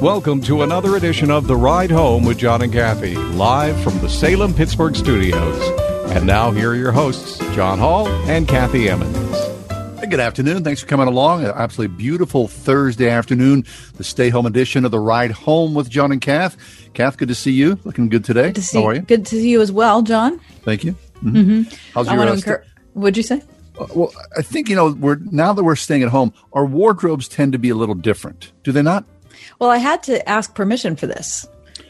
Welcome to another edition of The Ride Home with John and Kathy, live from the Salem Pittsburgh studios. And now, here are your hosts, John Hall and Kathy Emmons. Good afternoon. Thanks for coming along. An absolutely beautiful Thursday afternoon, the stay home edition of The Ride Home with John and Kath. Kath, good to see you. Looking good today. Good to see, How are you? Good to see you as well, John. Thank you. Mhm. How's I your want uh, to. What'd you say? uh, Well, I think, you know, we're now that we're staying at home, our wardrobes tend to be a little different. Do they not? Well, I had to ask permission for this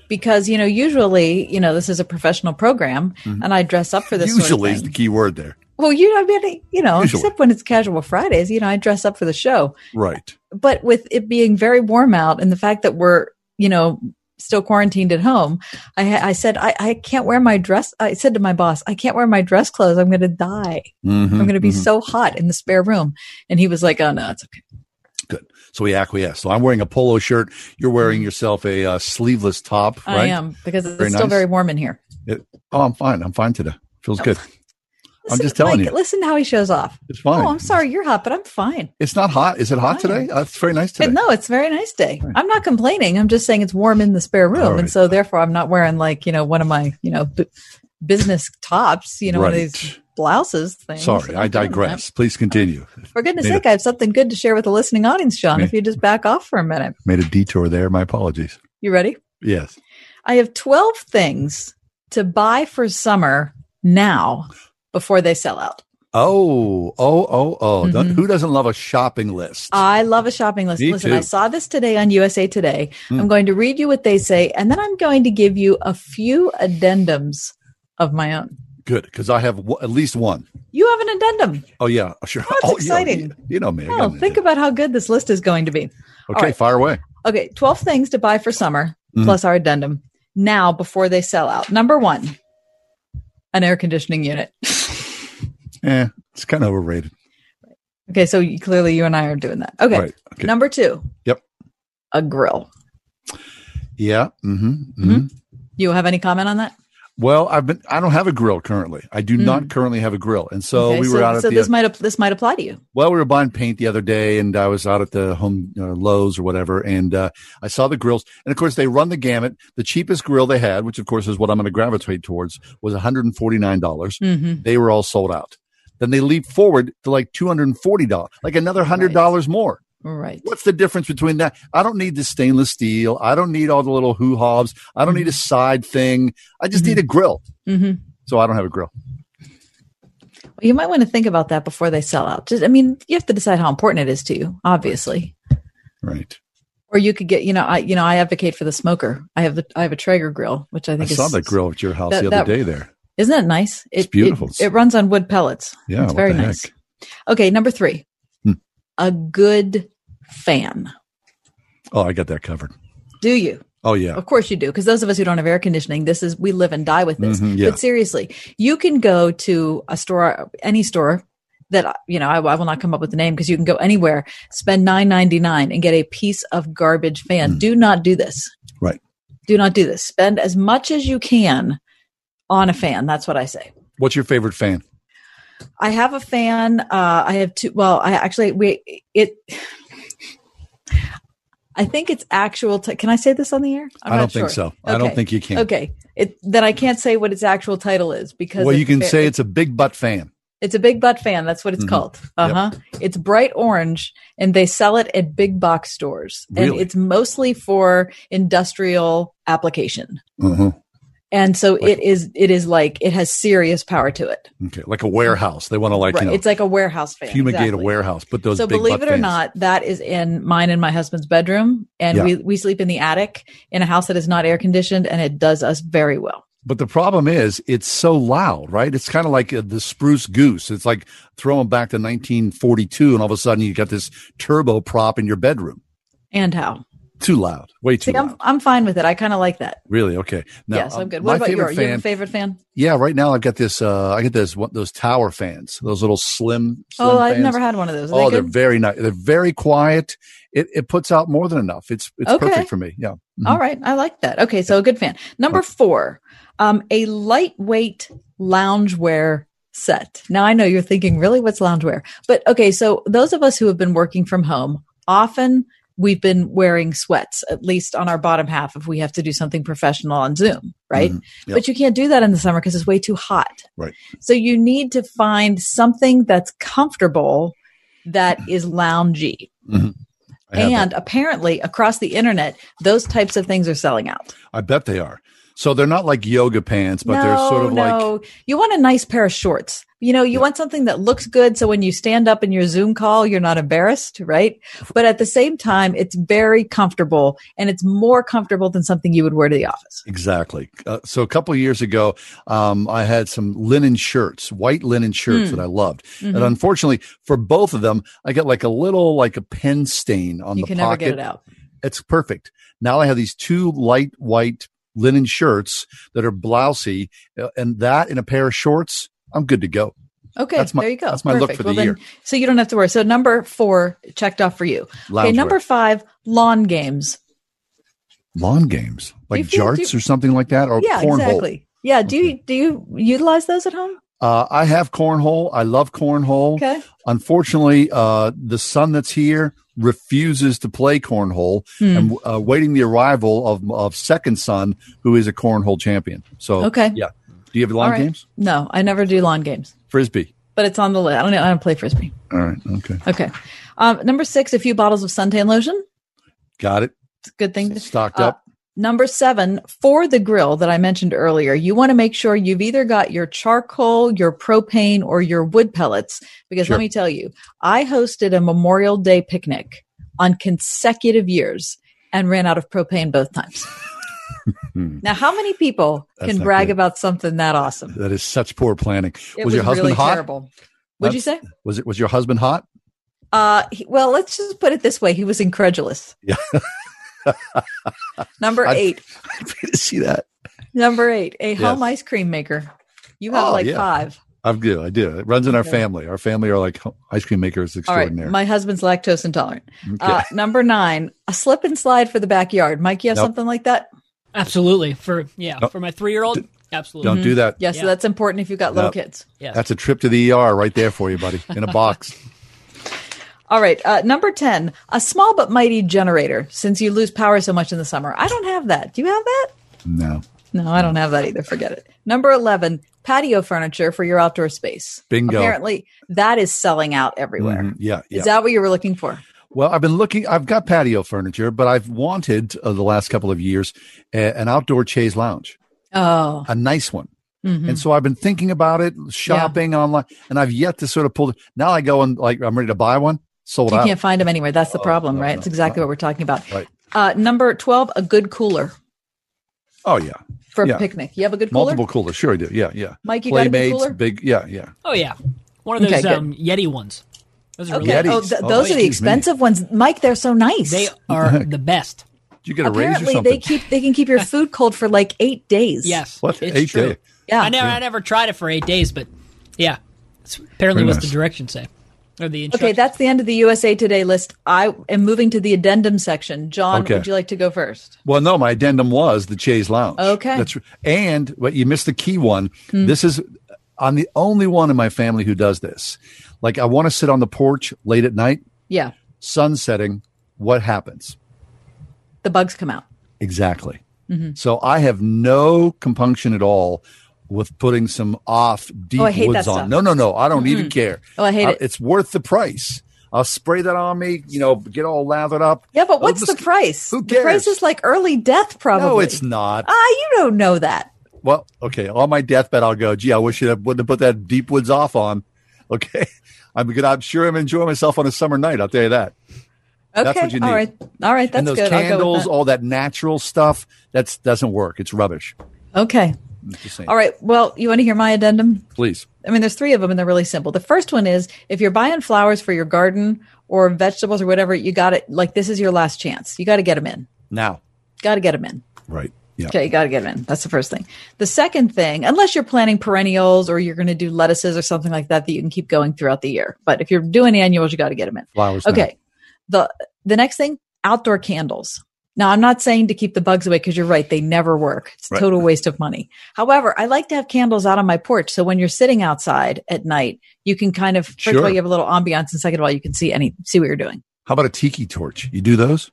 because you know usually you know this is a professional program and I dress up for this. Mm-hmm. Usually sort is the key word there. Well, you know, I mean, you know, Usually. except when it's casual Fridays, you know, I dress up for the show. Right. But with it being very warm out and the fact that we're you know still quarantined at home, I, I said I, I can't wear my dress. I said to my boss, I can't wear my dress clothes. I'm going to die. Mhm, I'm going to be mhm. so hot in the spare room. And he was like, Oh no, it's okay. So we acquiesce. So I'm wearing a polo shirt. You're wearing yourself a uh, sleeveless top, right? I am because it's Very still nice. very warm in here. It- oh, I'm fine. I'm fine today. Feels good. I'm just telling Mike, you. Listen to how he shows off. It's fine. Oh, I'm sorry, you're hot, but I'm fine. It's not hot. Is it hot today? Uh, it's very nice today. No, it's a very nice day. I'm not complaining. I'm just saying it's warm in the spare room, right. and so therefore I'm not wearing like you know one of my you know b- business tops. You know, one of these blouses things. Sorry, I digress. Please continue. For goodness Made sake, I have something good to share with the listening audience, John. Me- If you just back off for a minute, Made a detour there. My apologies. you ready? Yes. I have 12 things to buy for summer now before they sell out. Oh, oh, oh, oh. Mhm. Who doesn't love a shopping list? I love a shopping list. Me Listen, too. I saw this today on USA Today. Hmm. I'm going to read you what they say, and then I'm going to give you a few addendums of my own. Good, because I have w- at least one. You have an addendum. Oh, yeah, sure. Oh, that's yeah, exciting. You, you know me. Oh, think about how good this list is going to be. Okay, right. fire away. Okay, 12 things to buy for summer, Mhm. plus our addendum now before they sell out. Number one, an air conditioning unit. Eh, it's kind of overrated. Okay, so you, clearly you and I are doing that. Okay. Right. Okay. Number two, Yep. a grill. Yeah. Mm-hmm, mm-hmm. You have any comment on that? Well, I've been. I don't have a grill currently. I do not currently have a grill, and so Hmm. Okay, we were out at so the. this might this might apply to you. Well, we were buying paint the other day, and I was out at the home uh, Lowe's or whatever, and uh, I saw the grills, and of course they run the gamut. The cheapest grill they had, which of course is what I'm going to gravitate towards, was 149 dollars. Mm-hmm. They were all sold out. Then they leap forward to like 240 dollars, like another hundred dollars more. Right. What's the difference between that? I don't need the stainless steel. I don't need all the little hoo hobs. I don't need a side thing. I just need a grill. Mm-hmm. So I don't have a grill. Well, You might want to think about that before they sell out. Just, I mean, you have to decide how important it is to you, obviously. Right. Or you could get, you know, I, you know, I advocate for the smoker. I have the, I have a Traeger grill, which I think I think saw is, that grill at your house that- the other that- day there. Isn't that nice? It, It's beautiful. It, it runs on wood pellets. Yeah. it's very nice. heck? Okay, number three. A good fan. Oh, I got that covered. Do you? Oh yeah. Of course you do, because those of us who don't have air conditioning, this is we live and die with this. Mhm, yeah. But seriously, you can go to a store, any store that you know. I, I will not come up with the name because you can go anywhere, spend nine ninety nine, and get a piece of garbage fan. Do not do this. Right. Do not do this. Spend as much as you can on a fan. That's what I say. What's your favorite fan? I have a fan. Uh, I have two. Well, I actually we it. I think it's actual. T- can I say this on the air? I'm I don't think sure. so. I don't think you can. Okay, it then I can't say what its actual title is because Well, you can say it's a big butt fan. it's a big butt fan. That's what it's Mhm. called. Uh huh. It's bright orange, and they sell it at big box stores, and it's mostly for industrial application. Uh-huh. And so it is. It is like it has serious power to it. Okay, like a warehouse. They want to like right. you know it's like a warehouse fan. fumigate exactly. a warehouse. Put those so believe it or fans. not, that is in mine and my husband's bedroom, and Yeah. we we sleep in the attic in a house that is not air conditioned, and it does us very well. But the problem is, it's so loud, right? It's kind of like uh, the spruce goose. It's like throwing back to 1942, and all of a sudden you got this turbo prop in your bedroom. And how? Too loud, way too See, I'm, loud. I'm fine with it. I kind of like that. Really? Okay. Now, yes, I'm um, good. What about your, you have fan- a favorite fan? Yeah, right now I've got this. Uh, I get this what those tower fans, those little slim. slim Oh, I've never had one of those. Are Oh, they they're very nice. They're very quiet. It it puts out more than enough. It's it's Okay. perfect for me. Yeah. Mhm. All right, I like that. Okay, so a good fan. Number four, um, a lightweight loungewear set. Now I know you're thinking, really, what's loungewear? But okay, so those of us who have been working from home, often we've been wearing sweats, at least on our bottom half, if we have to do something professional on Zoom, right? Mhm. Yep. But you can't do that in the summer because it's way too hot. Right. So you need to find something that's comfortable that is loungy. Have And that. apparently, across the internet, those types of things are selling out. I bet they are. So they're not like yoga pants, but they're sort of like no. You want a nice pair of shorts. You know, you want something that looks good. So when you stand up in your Zoom call, you're not embarrassed, right? But at the same time, it's very comfortable and it's more comfortable than something you would wear to the office. Exactly. Uh, so a couple of years ago, um, I had some linen shirts, white linen shirts Hmm. that I loved. Mm-hmm. And unfortunately, for both of them, I got like a little like a pen stain on You the can pocket. never get it out. It's perfect. Now I have these two light white linen shirts that are blousy, uh, and that in a pair of shorts, I'm good to go. Okay, That's my- there you go. that's my look for the then- year. So you don't have to worry. So number four checked off for you. Okay, Loungewear. number five, lawn games. Lawn games like feel- jarts you- or something like that, or yeah, cornhole. exactly. Yeah. Do you do you utilize those at home? Uh, I have cornhole. I love cornhole. Okay. Unfortunately, uh, the son that's here refuses to play cornhole. Hmm. I'm uh, waiting the arrival of of second son, who is a cornhole champion. So, Okay. yeah. Do you have lawn right. games? No, I never do lawn games, Frisbee. but it's on the list. I don't. Know. I don't play frisbee. All right. Okay. Okay. Um, number six, a few bottles of suntan lotion. Got it. It's a good thing. to- Stocked Uh, up. Number seven, for the grill that I mentioned earlier, you want to make sure you've either got your charcoal, your propane, or your wood pellets. Because Sure. let me tell you, I hosted a Memorial Day picnic on consecutive years and ran out of propane both times. now, how many people That's can brag good. about something that awesome? That is such poor planning. It was, your husband really hot? terrible. What'd you say? Was it? Was your husband hot? Uh, he- well, let's just put it this way: he was incredulous. Yeah. Number I'd- eight. I'd to see that. Number eight, a Yes. home ice cream maker. You have Oh, like yeah. five. I do. I do. It runs in our family. Our family are like ice cream makers All right. My husband's lactose intolerant. Okay. Uh, number nine, a slip and slide for the backyard. Mike, you have Nope. something like that? Absolutely. For yeah, No. for my three year old, absolutely. Don't do that. Yeah, so Yeah. that's important if you've got little kids. Yeah. That's a trip to the ER right there for you, buddy, in a box. All right. Uh, number 10, a small but mighty generator since you lose power so much in the summer. I don't have that. Do you have that? No. No, I don't have that either. Forget it. Number 11, patio furniture for your outdoor space. Bingo. Apparently, that is selling out everywhere. Mhm. Yeah. Yeah. Is that what you were looking for? Well, I've been looking. I've got patio furniture, but I've wanted uh, the last couple of years a, an outdoor chaise lounge, Oh, a nice one. mhm. And so I've been thinking about it, shopping online, and I've yet to sort of pull. it. Now I go and like I'm ready to buy one. Sold you out. can't find them anywhere. That's the problem, no, right? no, It's exactly no. what we're talking about. Right. Uh, number 12, a good cooler Oh yeah, for Yeah. a picnic. You have a good cooler? multiple coolers. Sure, I do. Yeah, yeah. Mike, you got a good cooler? big. Yeah, yeah. Oh yeah, one of those Okay, um, Yeti ones. Those are Okay. really Oh, th- Oh, those are the excuse me. expensive ones. Mike, they're so nice. They are the best. Did you get a raise or Apparently, something? they keep they can keep your food cold for like eight days. Yes. What? It's Eight true. day? Yeah. I never I never tried it for eight days, but yeah. It's apparently Very what's nice. the directions say. Or the Okay, that's the end of the USA Today list. I am moving to the addendum section. John, Okay. would you like to go first? Well, no, my addendum was the Chaise Lounge. Okay. That's and but you missed the key one. Hmm. This is I'm the only one in my family who does this. Like I want to sit on the porch late at night, Yeah, sun setting. What happens? the bugs come out. Exactly. Mm-hmm. So I have no compunction at all with putting some off deep Oh, woods on. No, no, no. I don't even care. Oh, I hate I- it. It's worth the price. I'll spray that on me, you know, get all lathered up. Yeah, but Oh, what's the price? Who cares? The price is like early death, probably. No, it's not. Ah, you don't know that. Well, okay. On my deathbed, I'll go. Gee, I wish I wouldn't have put that deep woods off on. Okay, I'm good. I'm sure I'm enjoying myself on a summer night. I'll tell you that. Okay, That's what you all need. right, all right, that's and those good. Candles, that. all that natural stuff, that's doesn't work. It's rubbish. Okay, All right. Well, you want to hear my addendum? Please. I mean, there's three of them and they're really simple. The first one is if you're buying flowers for your garden or vegetables or whatever, you got it. Like this is your last chance. You got to get them in. Now. Got to get them in. Right. Yeah. Okay, you got to get them in. That's the first thing. The second thing, unless you're planting perennials or you're going to do lettuces or something like that that you can keep going throughout the year. But if you're doing annuals, you got to get them in. Flowers. now. Okay. The the next thing, outdoor candles. Now, I'm not saying to keep the bugs away because you're right, they never work. It's a Right. total waste of money. However, I like to have candles out on my porch so when you're sitting outside at night, you can kind of first of all you have a little ambiance, and second of all you can see any see what you're doing. How about a tiki torch? You do those?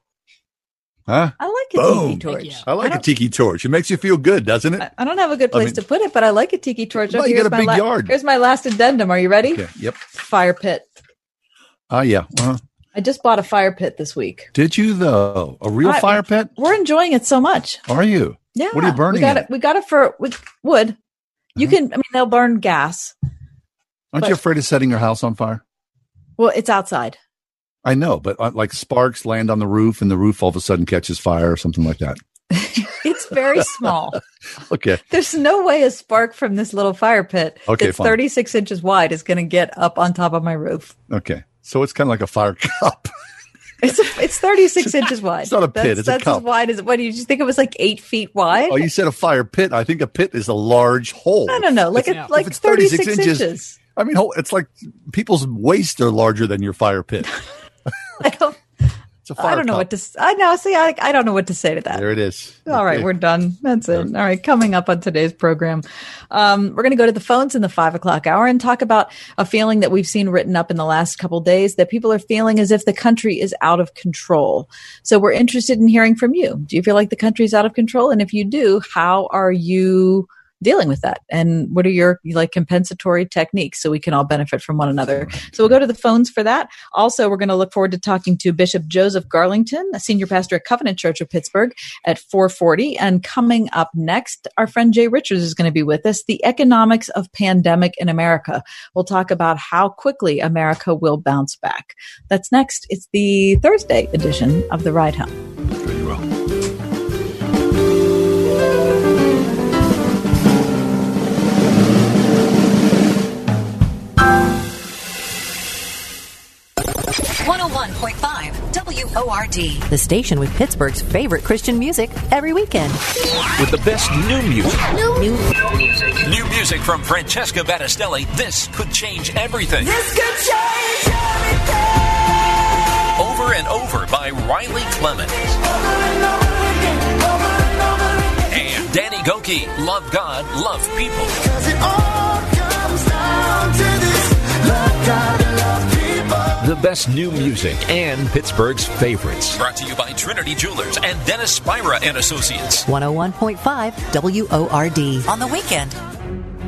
Huh? I like a Boom. tiki torch. Yeah. I like a tiki torch. It makes you feel good, doesn't it? I- I don't have a good I place mean- to put it, but I like a tiki torch. Well, Okay, you got a big la- yard. Here's my last addendum. Are you ready? Okay. Yep. Fire pit. Ah, yeah. Uh, I just bought a fire pit this week. did you though? A real I- fire pit? We're enjoying it so much. Are you? Yeah. What are you burning We got in it. We got it for with wood. You Uh-huh. can. I mean, they'll burn gas. Aren't But- you afraid of setting your house on fire? Well, it's outside. I know, but uh, like sparks land on the roof and the roof all of a sudden catches fire or something like that. It's very small. Okay. There's no way a spark from this little fire pit Okay, that's fine. 36 inches wide is going to get up on top of my roof. Okay. So it's kind of like a fire cup. It's it's 36 inches wide. It's not a pit, That's, it's a cup. as wide as what? do you think it was like eight feet wide? oh, you said a fire pit. I think a pit is a large hole. no, no, no. Like Yeah. a, like it's 36, 36 inches. inches- I mean, it's like people's waists are larger than your fire pit. I don't. Fire I don't know cup. what to. I know. See, I I don't know what to say to that. There it is. All right, Okay. we're done. That's it. All right, coming up on today's program, um, we're going to go to the phones in the five o'clock hour and talk about a feeling that we've seen written up in the last couple days that people are feeling as if the country is out of control. So we're interested in hearing from you. Do you feel like the country is out of control? And if you do, how are you? Dealing with that? And what are your like compensatory techniques so we can all benefit from one another? So we'll go to the phones for that. Also we're going to look forward to talking to bishop joseph garlington a senior pastor at covenant church of pittsburgh at 440 and coming up next our friend jay richards is going to be with us the economics of pandemic in america. We'll talk about how quickly america will bounce back. That's next. It's the thursday edition of the ride home 101.5 WORD. The station with Pittsburgh's favorite Christian music every weekend. With the best new music. New, new music. New music from Francesca Battistelli. This could change everything. This could change everything. Over and over by Riley Clemmons. And, and, and Danny Gokey, Love God, Love People. The best new music and Pittsburgh's favorites. Brought to you by Trinity Jewelers and Dennis Spira and Associates. 101.5 WORD. On the weekend.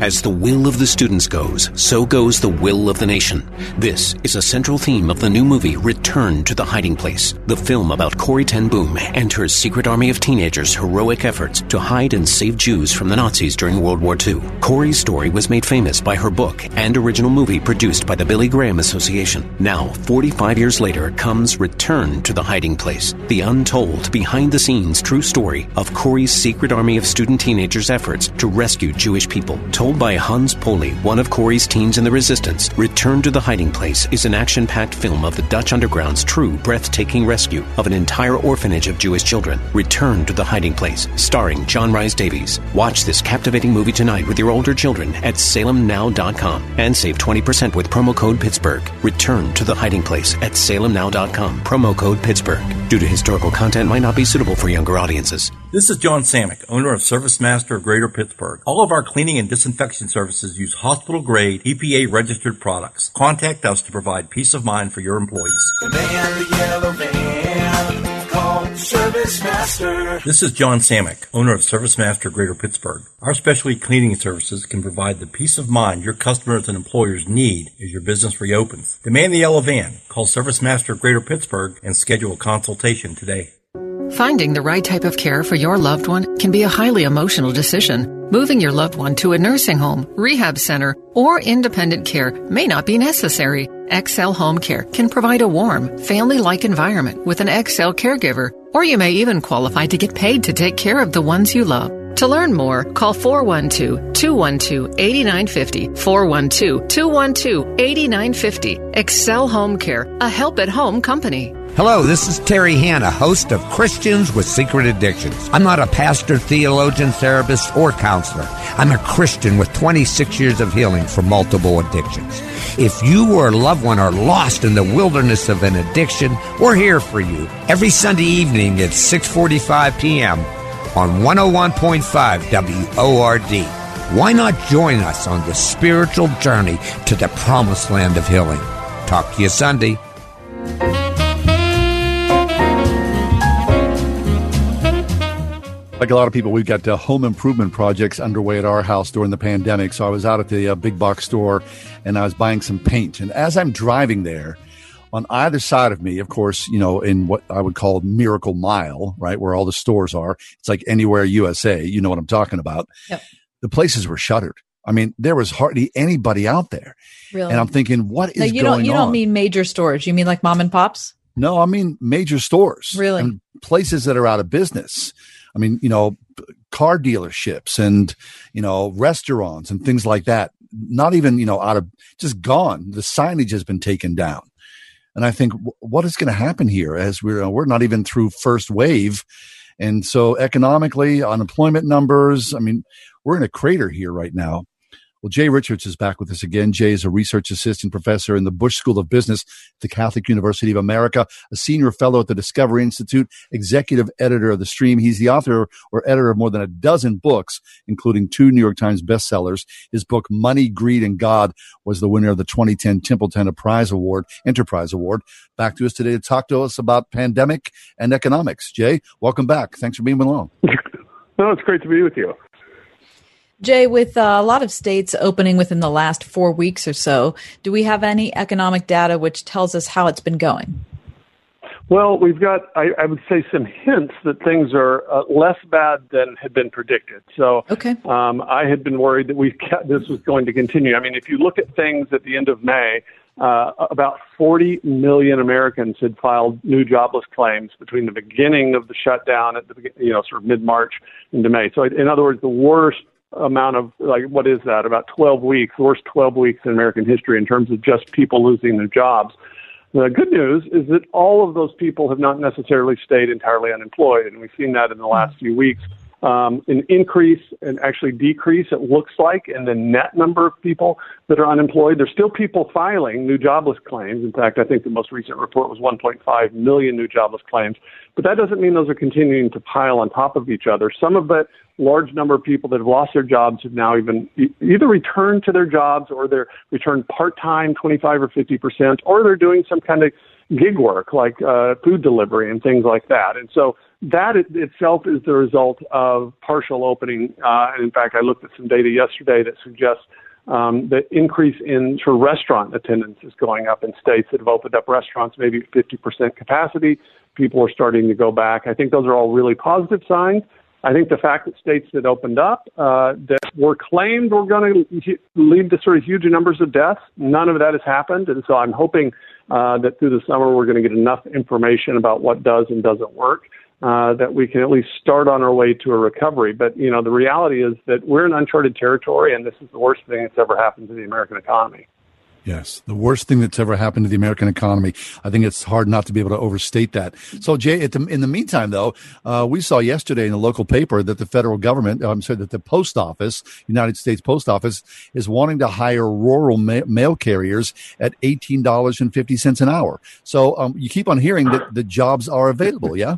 As the will of the students goes, so goes the will of the nation. This is a central theme of the new movie Return to the Hiding Place, the film about Corrie ten Boom and her secret army of teenagers' heroic efforts to hide and save Jews from the Nazis during World War II. Corrie's story was made famous by her book and original movie produced by the Billy Graham Association. Now, 45 years later, comes Return to the Hiding Place, the untold, behind the scenes true story of Corrie's secret army of student teenagers' efforts to rescue Jewish people. Told by Hans Poley, one of Corrie's teens in the resistance, Return to the Hiding Place is an action packed film of the Dutch underground's true breathtaking rescue of an entire orphanage of Jewish children. Return to the Hiding Place, starring John Rhys Davies. Watch this captivating movie tonight with your older children at salemnow.com and save 20% with promo code Pittsburgh. Return to the Hiding Place at salemnow.com, promo code Pittsburgh. Due to historical content might not be suitable for younger audiences. This is John Samick, owner of Service Master of Greater Pittsburgh. All of our cleaning and disinfection services use hospital grade EPA registered products. Contact us to provide peace of mind for your employees. The van, the yellow van. Call Service Master. This is John Samick, owner of Service Master Greater Pittsburgh. Our specialty cleaning services can provide the peace of mind your customers and employers need as your business reopens. Demand the yellow van. Call Service Master Greater Pittsburgh and schedule a consultation today. Finding the right type of care for your loved one can be a highly emotional decision. Moving your loved one to a nursing home, rehab center, or independent care may not be necessary. XL Home Care can provide a warm, family-like environment with an XL caregiver, or you may even qualify to get paid to take care of the ones you love. To learn more, call 412 212 8950. 412 212 8950. Excel Home Care, a help at home company. Hello, this is Terry Hanna, host of Christians with Secret Addictions. I'm not a pastor, theologian, therapist, or counselor. I'm a Christian with 26 years of healing from multiple addictions. If you or a loved one are lost in the wilderness of an addiction, we're here for you every Sunday evening at 6:45 p.m. on 101.5 WORD. Why not join us on the spiritual journey to the promised land of healing? Talk to you Sunday. Like a lot of people, we've got uh, home improvement projects underway at our house during the pandemic. So I was out at the uh, big box store and I was buying some paint. And as I'm driving there, on either side of me, of course, you know, in what I would call Miracle Mile, right, where all the stores are, it's like anywhere USA. You know what I'm talking about. Yep. The places were shuttered. I mean, there was hardly anybody out there. Really? And I'm thinking, what is No, you going don't. You on? don't mean major stores. You mean like mom and pops? No, I mean major stores. Really? And places that are out of business. I mean, you know, car dealerships and, you know, restaurants and things like that. Not even, you know, out of just gone. The signage has been taken down. And I think, what is going to happen here as we're, uh, we're not even through first wave. And so economically, unemployment numbers, I mean, we're in a crater here right now. Well, Jay Richards is back with us again. Jay is a research assistant professor in the Busch School of Business at the Catholic University of America, a senior fellow at the Discovery Institute, executive editor of The Stream. He's the author or editor of more than a dozen books, including two New York Times bestsellers. His book, Money, Greed, and God, was the winner of the 2010 Templeton Prize Award, Enterprise Award. Back to us today to talk to us about pandemic and economics. Jay, welcome back. Thanks for being along. No, it's great to be with you. Jay, with uh, a lot of states opening within the last four weeks or so, do we have any economic data which tells us how it's been going? Well, we've got, I, I would say, some hints that things are uh, less bad than had been predicted. So, okay. um, I had been worried that we kept, this was going to continue. I mean, if you look at things at the end of May, uh, about 40 million Americans had filed new jobless claims between the beginning of the shutdown at the you know sort of mid March into May. So, in other words, the worst amount of like what is that? About 12 weeks, the worst 12 weeks in American history in terms of just people losing their jobs. The good news is that all of those people have not necessarily stayed entirely unemployed, and we've seen that in the last few weeks. Um, an increase and actually decrease, it looks like, in the net number of people that are unemployed. There's still people filing new jobless claims. In fact, I think the most recent report was 1.5 million new jobless claims. But that doesn't mean those are continuing to pile on top of each other. Some of that large number of people that have lost their jobs have now even either returned to their jobs or they're returned part time, 25 or 50 percent, or they're doing some kind of gig work like uh, food delivery and things like that. And so that it, itself is the result of partial opening. Uh, and in fact, I looked at some data yesterday that suggests um, the increase in sort of restaurant attendance is going up in states that have opened up restaurants maybe 50% capacity. People are starting to go back. I think those are all really positive signs. I think the fact that states that opened up uh, that were claimed were going to lead to sort of huge numbers of deaths, none of that has happened. And so I'm hoping uh, that through the summer we're going to get enough information about what does and doesn't work uh, that we can at least start on our way to a recovery. But you know, the reality is that we're in uncharted territory, and this is the worst thing that's ever happened to the American economy. Yes, the worst thing that's ever happened to the American economy. I think it's hard not to be able to overstate that. So, Jay, the, in the meantime, though, uh, we saw yesterday in the local paper that the federal government, I'm sorry, that the post office, United States Post Office, is wanting to hire rural ma- mail carriers at eighteen dollars and fifty cents an hour. So, um, you keep on hearing that the jobs are available. Yeah.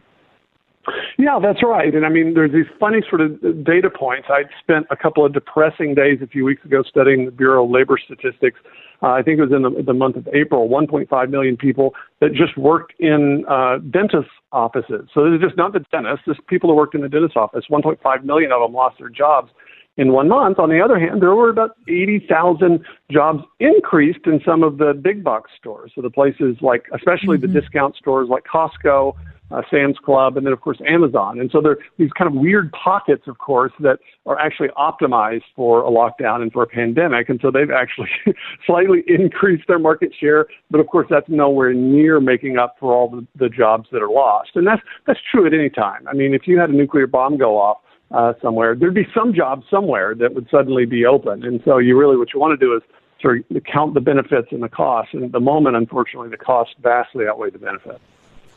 Yeah, that's right. And I mean, there's these funny sort of data points. I'd spent a couple of depressing days a few weeks ago studying the Bureau of Labor Statistics. Uh, I think it was in the, the month of April, 1.5 million people that just worked in uh, dentist offices. So this is just not the dentists, just people who worked in the dentist office. 1.5 million of them lost their jobs in one month. On the other hand, there were about 80,000 jobs increased in some of the big box stores. So the places like, especially the discount stores like Costco, uh, Sam's Club, and then of course Amazon. And so there are these kind of weird pockets, of course, that are actually optimized for a lockdown and for a pandemic. And so they've actually slightly increased their market share, but of course that's nowhere near making up for all the, the jobs that are lost. And that's that's true at any time. I mean, if you had a nuclear bomb go off, uh, somewhere, there'd be some job somewhere that would suddenly be open. And so you really, what you want to do is sort of count the benefits and the costs. And at the moment, unfortunately, the costs vastly outweigh the benefits.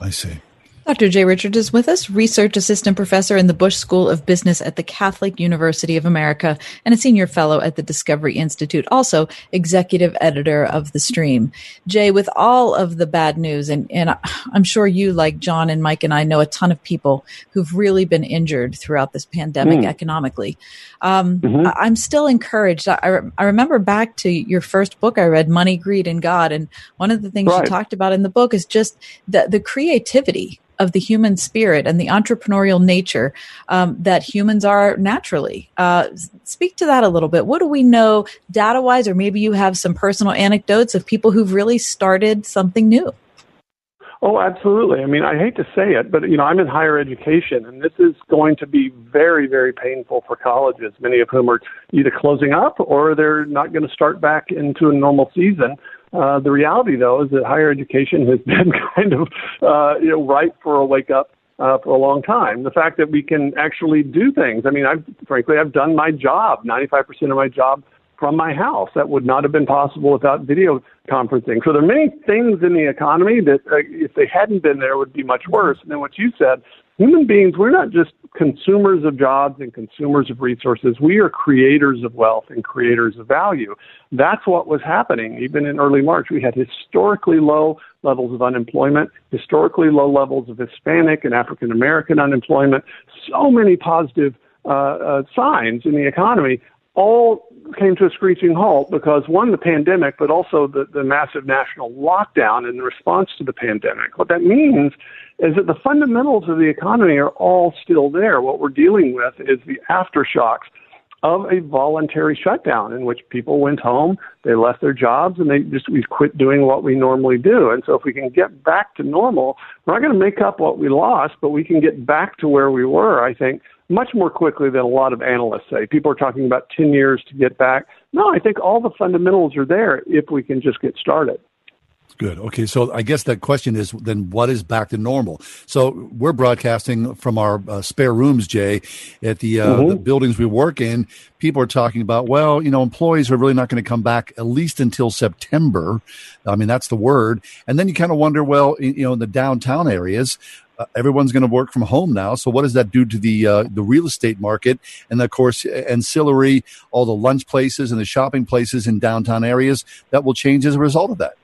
I see. Dr. Jay Richards is with us, research assistant professor in the Busch School of Business at the Catholic University of America and a senior fellow at the Discovery Institute, also executive editor of The Stream. Jay, with all of the bad news, and, and I'm sure you, like John and Mike and I, know a ton of people who've really been injured throughout this pandemic Mm. economically. Um, Mhm. I- I'm still encouraged. I, I I remember back to your first book I read, Money, Greed, and God. And one of the things Right. you talked about in the book is just the, the creativity of the human spirit and the entrepreneurial nature um, that humans are naturally. Uh, speak to that a little bit. What do we know data wise, or maybe you have some personal anecdotes of people who've really started something new? Oh, absolutely. I mean, I hate to say it, but you know, I'm in higher education, and this is going to be very, very painful for colleges. Many of whom are either closing up or they're not going to start back into a normal season. Uh, the reality, though, is that higher education has been kind of, uh, you know, ripe for a wake up uh, for a long time. The fact that we can actually do things. I mean, I've frankly, I've done my job, 95% of my job from my house. That would not have been possible without video conferencing. So there are many things in the economy that, uh, if they hadn't been there, would be much worse. And then what you said, human beings, we're not just consumers of jobs and consumers of resources. We are creators of wealth and creators of value. That's what was happening. Even in early March, we had historically low levels of unemployment, historically low levels of Hispanic and African American unemployment, so many positive uh, uh, signs in the economy all came to a screeching halt because one, the pandemic, but also the, the massive national lockdown in response to the pandemic. What that means is that the fundamentals of the economy are all still there. What we're dealing with is the aftershocks of a voluntary shutdown in which people went home, they left their jobs, and they just we quit doing what we normally do. And so, if we can get back to normal, we're not going to make up what we lost, but we can get back to where we were. I think much more quickly than a lot of analysts say. People are talking about ten years to get back. No, I think all the fundamentals are there if we can just get started. Good. Okay. So I guess that question is then what is back to normal? So we're broadcasting from our uh, spare rooms, Jay, at the, uh, Mhm. the buildings we work in. People are talking about, well, you know, employees are really not going to come back at least until September. I mean, that's the word. And then you kind of wonder, well, you know, in the downtown areas, uh, everyone's going to work from home now. So what does that do to the uh, the real estate market? And of course, ancillary, all the lunch places and the shopping places in downtown areas that will change as a result of that.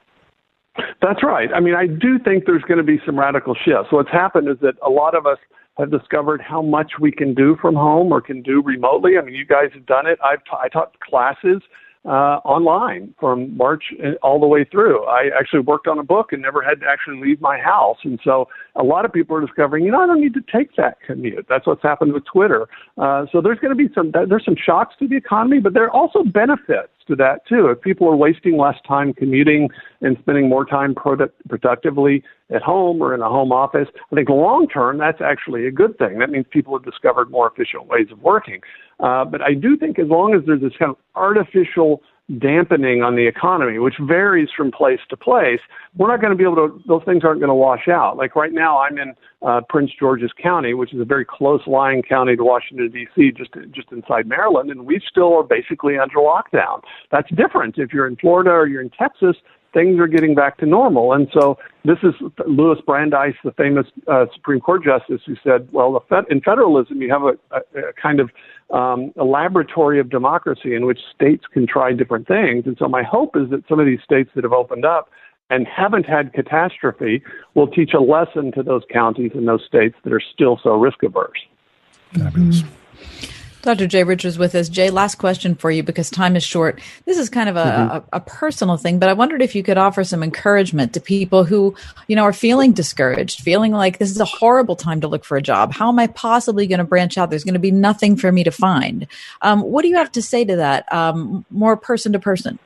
That's right. I mean, I do think there's going to be some radical shifts. What's happened is that a lot of us have discovered how much we can do from home or can do remotely. I mean, you guys have done it. I've ta- I taught classes uh, online from March uh, all the way through. I actually worked on a book and never had to actually leave my house. And so a lot of people are discovering, you know, I don't need to take that commute. That's what's happened with Twitter. Uh, so there's going to be some, there's some shocks to the economy, but there are also benefits to that too. If people are wasting less time commuting and spending more time product, productively at home or in a home office, I think long term that's actually a good thing. That means people have discovered more efficient ways of working. Uh, but I do think as long as there's this kind of artificial dampening on the economy, which varies from place to place, we're not going to be able to, those things aren't going to wash out. Like right now, I'm in uh, Prince George's County, which is a very close lying county to Washington, D.C., just, just inside Maryland, and we still are basically under lockdown. That's different. If you're in Florida or you're in Texas, things are getting back to normal. And so this is Louis Brandeis, the famous uh, Supreme Court justice, who said, well, the fed- in federalism, you have a, a, a kind of um, a laboratory of democracy in which states can try different things. And so my hope is that some of these states that have opened up and haven't had catastrophe will teach a lesson to those counties and those states that are still so risk averse. Dr. Jay Richards with us. Jay, last question for you because time is short. This is kind of a, Mhm. a, a personal thing, but I wondered if you could offer some encouragement to people who, you know, are feeling discouraged, feeling like this is a horrible time to look for a job. How am I possibly going to branch out? There's going to be nothing for me to find. Um, what do you have to say to that? Um, more person to person.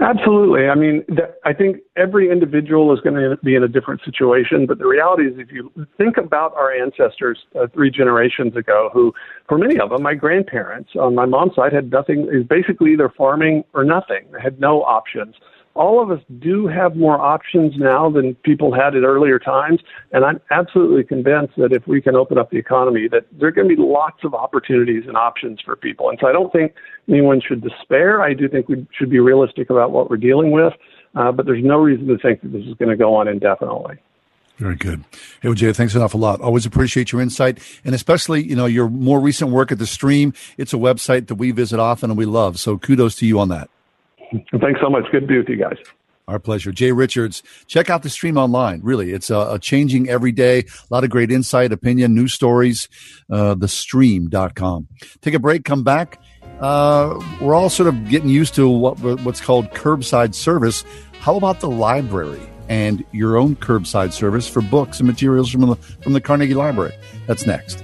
Absolutely. I mean, th- I think every individual is going to be in a different situation, but the reality is, if you think about our ancestors uh, three generations ago, who, for many of them, my grandparents on my mom's side had nothing, is basically either farming or nothing. They had no options. All of us do have more options now than people had at earlier times. And I'm absolutely convinced that if we can open up the economy, that there are going to be lots of opportunities and options for people. And so I don't think anyone should despair. I do think we should be realistic about what we're dealing with. Uh, but there's no reason to think that this is going to go on indefinitely. Very good. Hey, Jay, thanks an awful lot. Always appreciate your insight and especially, you know, your more recent work at the stream. It's a website that we visit often and we love. So kudos to you on that. Thanks so much. Good to be with you guys. Our pleasure. Jay Richards, check out the stream online. Really, it's a, a changing every day. A lot of great insight, opinion, news stories. Uh, thestream.com. Take a break, come back. Uh, we're all sort of getting used to what what's called curbside service. How about the library and your own curbside service for books and materials from the from the Carnegie Library? That's next.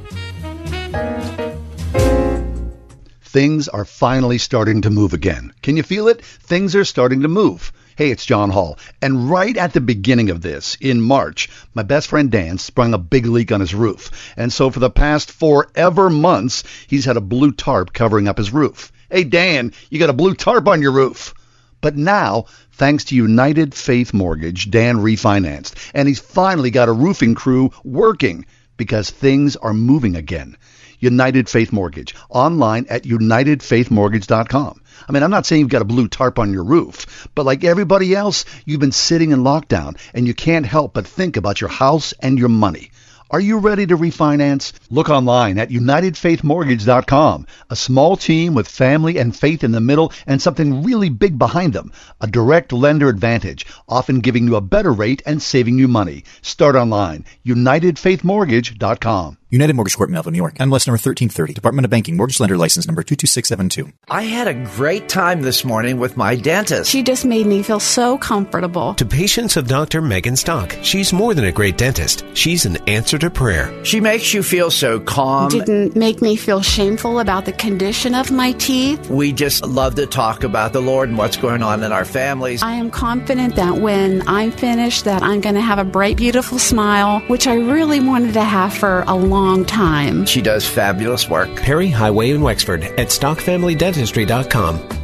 Things are finally starting to move again. Can you feel it? Things are starting to move. Hey, it's John Hall. And right at the beginning of this, in March, my best friend Dan sprung a big leak on his roof. And so for the past forever months, he's had a blue tarp covering up his roof. Hey, Dan, you got a blue tarp on your roof. But now, thanks to United Faith Mortgage, Dan refinanced. And he's finally got a roofing crew working because things are moving again. United Faith Mortgage, online at unitedfaithmortgage.com. I mean, I'm not saying you've got a blue tarp on your roof, but like everybody else, you've been sitting in lockdown and you can't help but think about your house and your money. Are you ready to refinance? Look online at unitedfaithmortgage.com. A small team with family and faith in the middle and something really big behind them. A direct lender advantage, often giving you a better rate and saving you money. Start online. unitedfaithmortgage.com. United Mortgage Corp, Melville, New York. MLS number 1330. Department of Banking. Mortgage Lender License number 22672. I had a great time this morning with my dentist. She just made me feel so comfortable. To patients of Dr. Megan Stock, she's more than a great dentist. She's an answer to prayer. She makes you feel so calm. Didn't make me feel shameful about the condition of my teeth. We just love to talk about the Lord and what's going on in our families. I am confident that when I'm finished that I'm going to have a bright, beautiful smile, which I really wanted to have for a long time. She does fabulous work. Perry Highway in Wexford at stockfamilydentistry.com.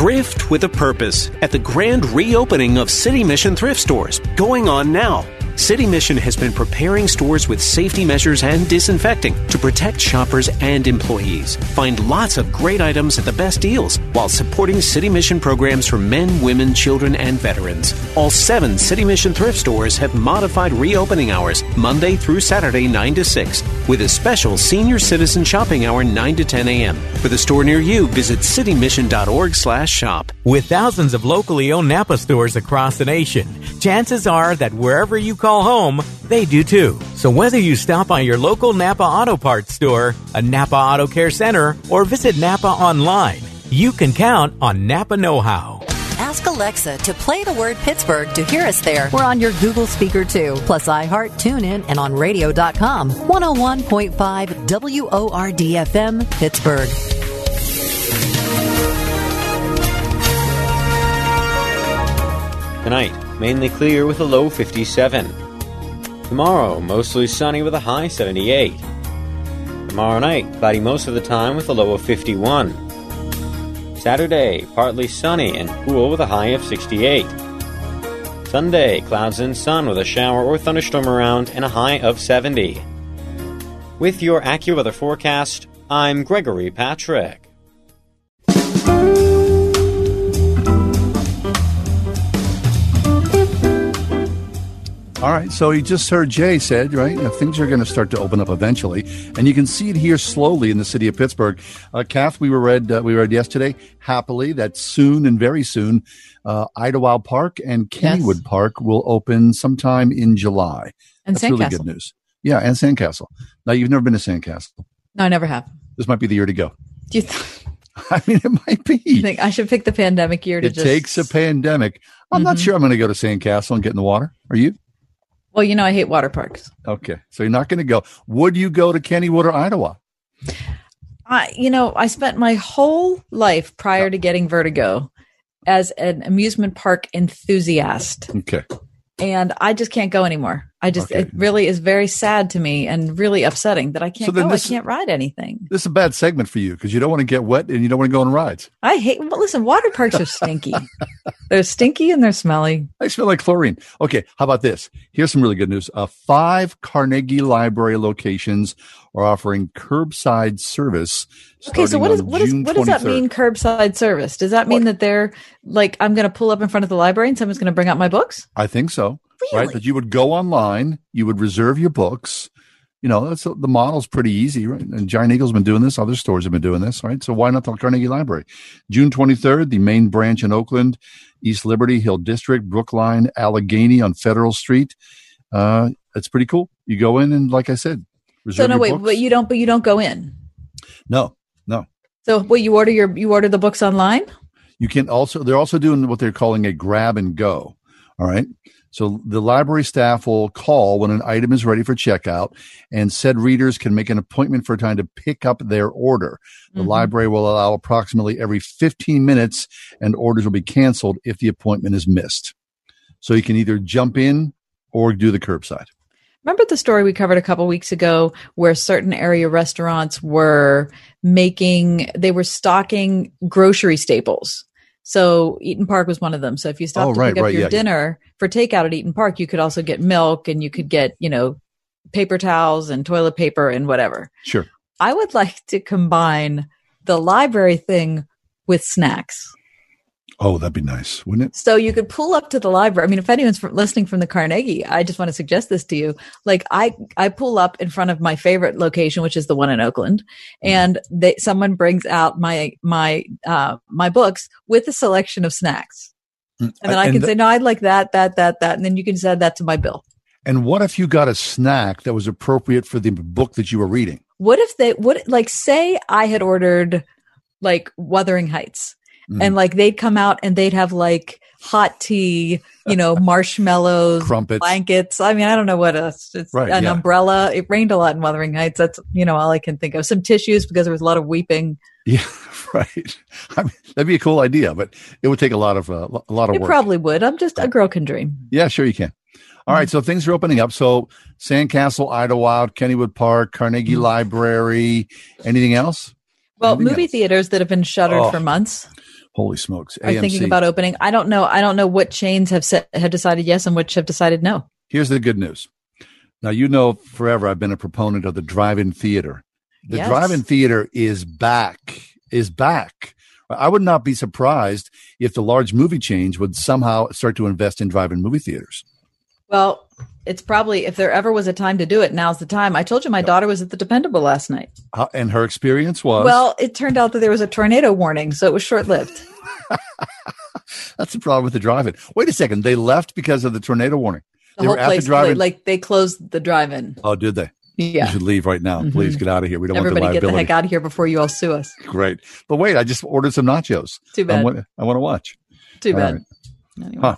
Thrift with a purpose at the grand reopening of City Mission thrift stores going on now. City Mission has been preparing stores with safety measures and disinfecting to protect shoppers and employees. Find lots of great items at the best deals while supporting City Mission programs for men, women, children, and veterans. All seven City Mission thrift stores have modified reopening hours Monday through Saturday 9 to 6 with a special senior citizen shopping hour 9 to 10 a.m. For the store near you, visit citymission.org slash shop. With thousands of locally owned Napa stores across the nation, chances are that wherever you call home, they do too. So whether you stop by your local Napa Auto Parts store, a Napa Auto Care Center, or visit Napa online, you can count on Napa Know How. Ask Alexa to play the word Pittsburgh to hear us there. We're on your Google speaker too, plus iHeart, TuneIn, and on radio.com. 101.5 WORDFM, Pittsburgh. Tonight, mainly clear with a low 57. Tomorrow, mostly sunny with a high 78. Tomorrow night, cloudy most of the time with a low of 51. Saturday, partly sunny and cool with a high of 68. Sunday, clouds and sun with a shower or thunderstorm around and a high of 70. With your AccuWeather forecast, I'm Gregory Patrick. All right, so you just heard Jay said, right? You know, things are going to start to open up eventually, and you can see it here slowly in the city of Pittsburgh. Uh, Kath, we were read uh, we read yesterday happily that soon and very soon, uh, Idlewild Park and Kennywood Yes. Park will open sometime in July. And That's really good news. Yeah, and Sandcastle. Now you've never been to Sandcastle. No, I never have. This might be the year to go. Do you th- I mean, it might be. I think I should pick the pandemic year to just. It just. takes a pandemic. I'm not Mhm. sure I'm going to go to Sandcastle and get in the water. Are you? Well, you know, I hate water parks. Okay. So you're not going to go. Would you go to Kennywood or Idaho? I, you know, I spent my whole life prior to getting vertigo as an amusement park enthusiast, Okay. and I just can't go anymore. I just, Okay. it really is very sad to me and really upsetting that I can't So go. this- I can't ride anything. This is a bad segment for you because you don't want to get wet and you don't want to go on rides. I hate. Well, listen, water parks are stinky. they're stinky and they're smelly. I smell like chlorine. Okay, how about this? Here's some really good news. Uh, five Carnegie Library locations are offering curbside service. Okay, so what is what is June what does that mean? Curbside service? Does that mean that they're like I'm going to pull up in front of the library and someone's going to bring out my books? I think so. Right, that you would go online, you would reserve your books. You know, that's the model's pretty easy, right? And Giant Eagle's been doing this. Other stores have been doing this, right? So why not the Carnegie Library? June 23rd, the main branch in Oakland, East Liberty Hill District, Brookline, Allegheny on Federal Street. Uh, it's pretty cool. You go in and, like I said, reserve So no, wait, books. but you don't, but you don't go in. No, no. So what you order your you order the books online? You can also they're also doing what they're calling a grab and go. All right. So the library staff will call when an item is ready for checkout, and said readers can make an appointment for a time to pick up their order. The Mhm. library will allow approximately every 15 minutes, and orders will be canceled if the appointment is missed. So you can either jump in or do the curbside. Remember the story we covered a couple weeks ago where certain area restaurants were making they were stocking grocery staples. So Eat'n Park was one of them. So if you stopped Oh, to right, pick up right, your yeah, yeah. dinner for takeout at Eat'n Park, you could also get milk and you could get, you know, paper towels and toilet paper and whatever. Sure. I would like to combine the library thing with snacks. Oh, that'd be nice, wouldn't it? So you could pull up to the library. I mean, if anyone's listening from the Carnegie, I just want to suggest this to you. Like I, I pull up in front of my favorite location, which is the one in Oakland, and they, someone brings out my, my, uh, my books with a selection of snacks. And then I And can the- say, no, I'd like that, that, that, that. And then you can just add that to my bill. And what if you got a snack that was appropriate for the book that you were reading? What if they, what, like, say I had ordered like Wuthering Heights Mm-hmm. and like they'd come out and they'd have like hot tea, you know, marshmallows, Crumpets. blankets. I mean, I don't know what else. It's Right, an yeah. umbrella. It rained a lot in Wuthering Heights. That's, you know, all I can think of. Some tissues because there was a lot of weeping. Yeah, right. I mean, that'd be a cool idea, but it would take a lot of uh, a lot of It work. probably would. I'm just a girl can dream. Yeah, sure you can. All right, so things are opening up. So Sandcastle, Idlewild, Kennywood Park, Carnegie Library, anything else? Well, Anything movie else? theaters that have been shuttered Oh, for months Holy smokes! are thinking about opening. I don't know. I don't know what chains have set, have decided yes and which have decided no. Here's the good news. Now you know forever I've been a proponent of the drive-in theater. The Yes. drive-in theater is back. Is back. I would not be surprised if the large movie chains would somehow start to invest in drive-in movie theaters. Well, it's probably if there ever was a time to do it, now's the time. I told you my daughter was at the Dependable last night. How- And her experience was Well, it turned out that there was a tornado warning, so it was short lived. that's the problem with the drive-in. Wait a second, they left because of the tornado warning. The they whole were at place, the drive-in. like they closed the drive-in. oh, did they? Yeah. You should leave right now. Please Mhm. get out of here. We don't Everybody want get the the heck out of here before you all sue us. Great. But wait, I just ordered some nachos. Too bad. I want, I want to watch. Too All bad. right. Anyway. Huh.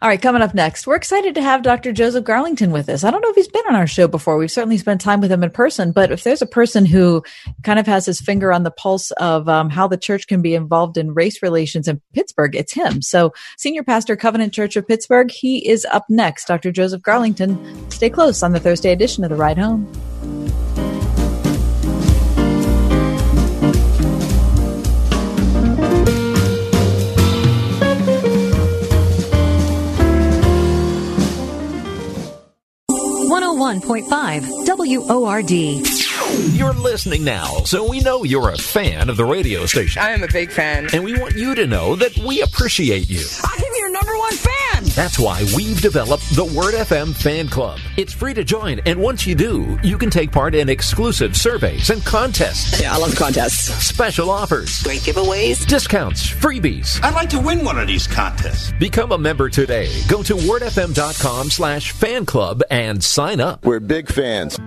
All right, coming up next, we're excited to have Dr. Joseph Garlington with us. I don't know if he's been on our show before. We've certainly spent time with him in person, but if there's a person who kind of has his finger on the pulse of um, how the church can be involved in race relations in Pittsburgh, it's him. So, Senior Pastor, Covenant Church of Pittsburgh, he is up next. Dr. Joseph Garlington. Stay close on the Thursday edition of The Ride Home. One hundred one point five WORD. You're listening now, so we know you're a fan of the radio station. I am a big fan. And we want you to know that we appreciate you. I'm your number. That's why we've developed the Word FM Fan Club. It's free to join, and once you do, you can take part in exclusive surveys and contests. Yeah, I love contests. Special offers, Great giveaways. discounts, freebies. I'd like to win one of these contests. Become a member today. Go to wordfm.com slash fan club and sign up. We're big fans.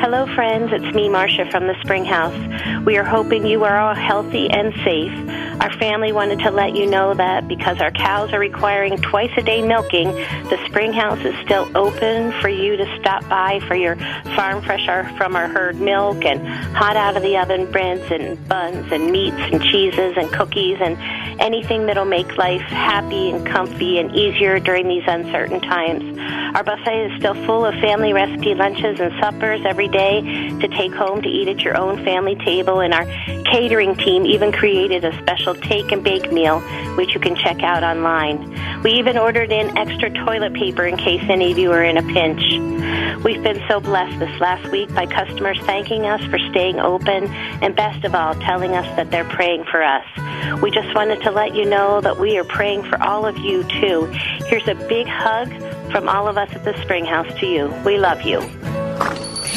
Hello, friends. It's me, Marcia, from the Spring House. We are hoping you are all healthy and safe. Our family wanted to let you know that because our cows are requiring twice a day milking, the Spring House is still open for you to stop by for your farm fresh from our herd milk and hot out of the oven breads and buns and meats and cheeses and cookies and anything that'll make life happy and comfy and easier during these uncertain times. Our buffet is still full of family recipe lunches and suppers every day to take home to eat at your own family table, and our catering team even created a special take and bake meal, which you can check out online. We even ordered in extra toilet paper in case any of you are in a pinch. We've been so blessed this last week by customers thanking us for staying open and best of all, telling us that they're praying for us. We just wanted to let you know that we are praying for all of you too. Here's a big hug from all of us at the Springhouse to you. We love you.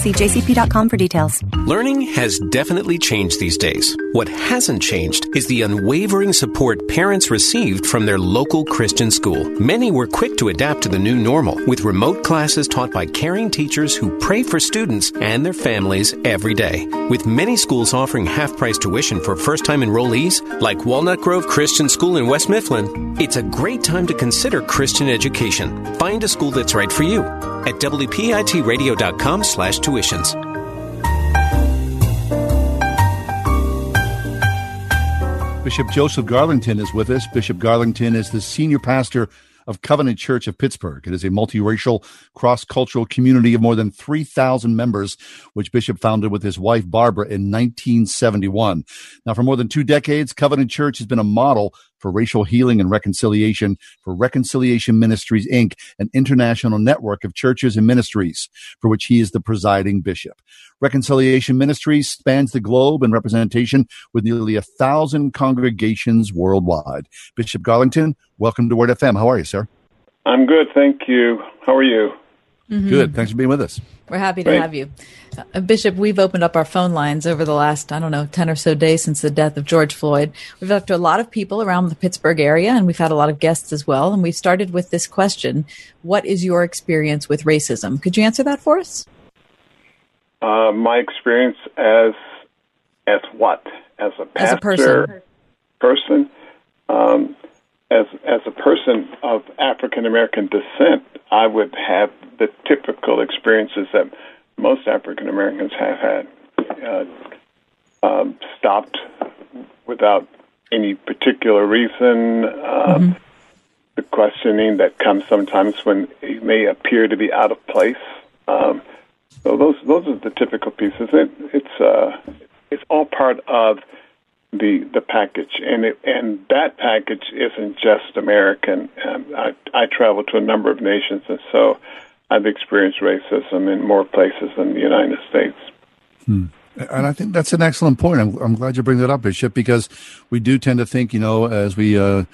See jcp.com for details. Learning has definitely changed these days. What hasn't changed is the unwavering support parents received from their local Christian school. Many were quick to adapt to the new normal with remote classes taught by caring teachers who pray for students and their families every day. With many schools offering half price tuition for first time enrollees, like Walnut Grove Christian School in West Mifflin, it's a great time to consider Christian education. Find a school that's right for you at WPITradio.com slash tuitions. Bishop Joseph Garlington is with us. Bishop Garlington is the senior pastor of Covenant Church of Pittsburgh. It is a multiracial, cross cultural community of more than 3,000 members, which Bishop founded with his wife Barbara in 1971. Now, for more than two decades, Covenant Church has been a model for racial healing and reconciliation for Reconciliation Ministries, Inc., an international network of churches and ministries for which he is the presiding bishop. Reconciliation Ministries spans the globe in representation with nearly a thousand congregations worldwide. Bishop Garlington, welcome to Word FM. How are you, sir? I'm good, thank you. How are you? Mhm. Good. Thanks for being with us. We're happy to Great. have you. Uh, Bishop, we've opened up our phone lines over the last, I don't know, 10 or so days since the death of George Floyd. We've talked to a lot of people around the Pittsburgh area, and we've had a lot of guests as well. And we started with this question What is your experience with racism? Could you answer that for us? Uh, my experience as as what? As a As a pastor, person. person, um, as as a person of African American descent, I would have the typical experiences that most African Americans have had. Uh, um, stopped without any particular reason. Um, The questioning that comes sometimes when it may appear to be out of place. Um, so those those are the typical pieces. It, it's uh, it's all part of the the package, and it, and that package isn't just American. Um, I I travel to a number of nations, and so I've experienced racism in more places than the United States. Hmm. And I think that's an excellent point. I'm, I'm glad you bring that up, Bishop, because we do tend to think, you know, as we uh,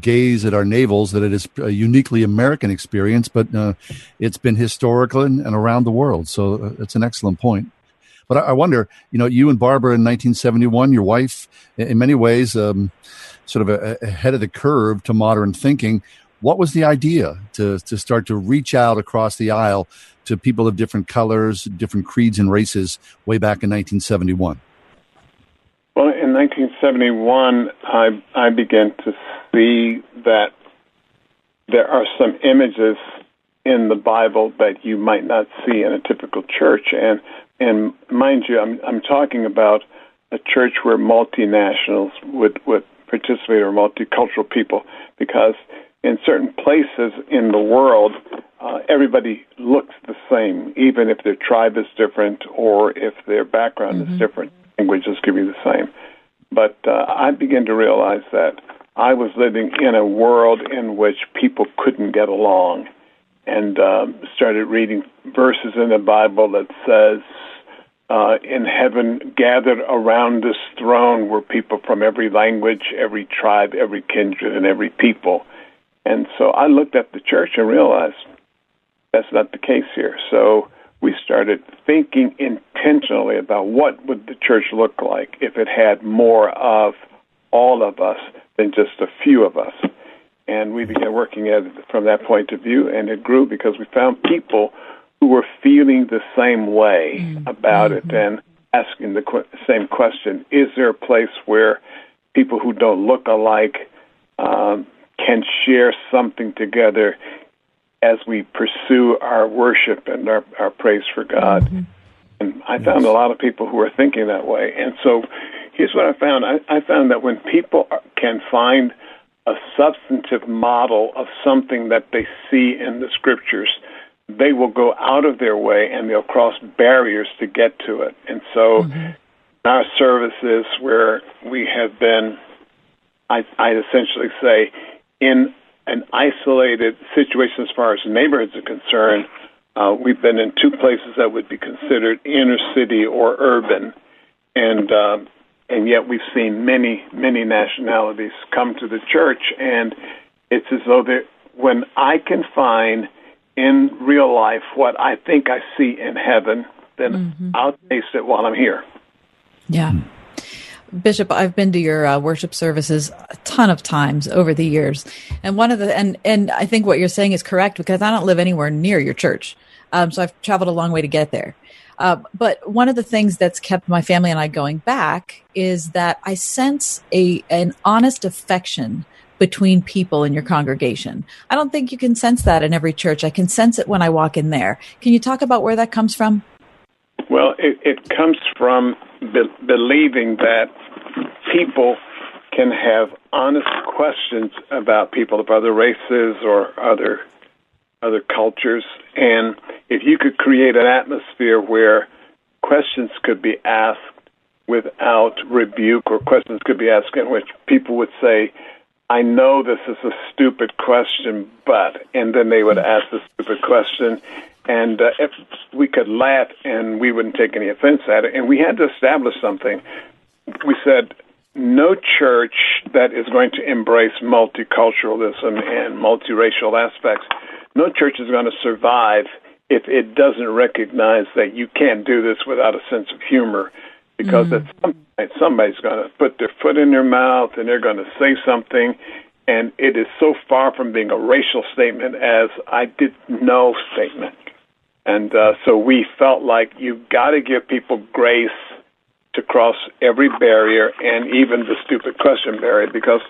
gaze at our navels, that it is a uniquely American experience, but uh, it's been historical and, and around the world. So uh, it's an excellent point. But I, wonder, you know, you and Barbara in 1971, your wife, in many ways, um, sort of ahead of the curve to modern thinking. What was the idea to to start to reach out across the aisle to people of different colors, different creeds and races way back in 1971? Well, in 1971, I I began to see that there are some images in the Bible that you might not see in a typical church. And and mind you, I'm I'm talking about a church where multinationals would would participate or multicultural people because in certain places in the world, uh, everybody looks the same, even if their tribe is different or if their background Mm-hmm. is different. Languages can be the same. But uh, I begin to realize that I was living in a world in which people couldn't get along, and um, started reading verses in the Bible that says, uh, "In heaven, gathered around this throne, were people from every language, every tribe, every kindred, and every people." And so I looked at the church and realized that's not the case here. So we started thinking intentionally about what would the church look like if it had more of all of us than just a few of us. And we began working at it from that point of view, and it grew because we found people who were feeling the same way about it and asking the qu- same question: Is there a place where people who don't look alike um, can share something together as we pursue our worship and our, our praise for God. And I found a lot of people who are thinking that way. And so here's what I found I, I found that when people are, can find a substantive model of something that they see in the scriptures, they will go out of their way and they'll cross barriers to get to it. And so our services where we have been, I, I essentially say, in an isolated situation as far as neighborhoods are concerned. Uh, we've been in two places that would be considered inner city or urban, and uh, and yet we've seen many many nationalities come to the church, and it's as though when I can find in real life what I think I see in heaven, then I'll taste it while I'm here. Yeah. Bishop, I've been to your uh, worship services a ton of times over the years, and one of the and and I think what you're saying is correct because I don't live anywhere near your church, um, so I've traveled a long way to get there. Uh, but one of the things that's kept my family and I going back is that I sense a an honest affection between people in your congregation. I don't think you can sense that in every church. I can sense it when I walk in there. Can you talk about where that comes from? Well, it, it comes from be- believing that people can have honest questions about people of other races or other other cultures, and if you could create an atmosphere where questions could be asked without rebuke, or questions could be asked in which people would say, "I know this is a stupid question, but," and then they would ask the stupid question, and uh, if we could laugh and we wouldn't take any offense at it, and we had to establish something. We said no church that is going to embrace multiculturalism and multiracial aspects, no church is going to survive if it doesn't recognize that you can't do this without a sense of humor, because at some point somebody's going to put their foot in their mouth and they're going to say something, and it is so far from being a racial statement as I did no statement. And uh, so we felt like you've got to give people grace to cross every barrier and even the stupid question barrier because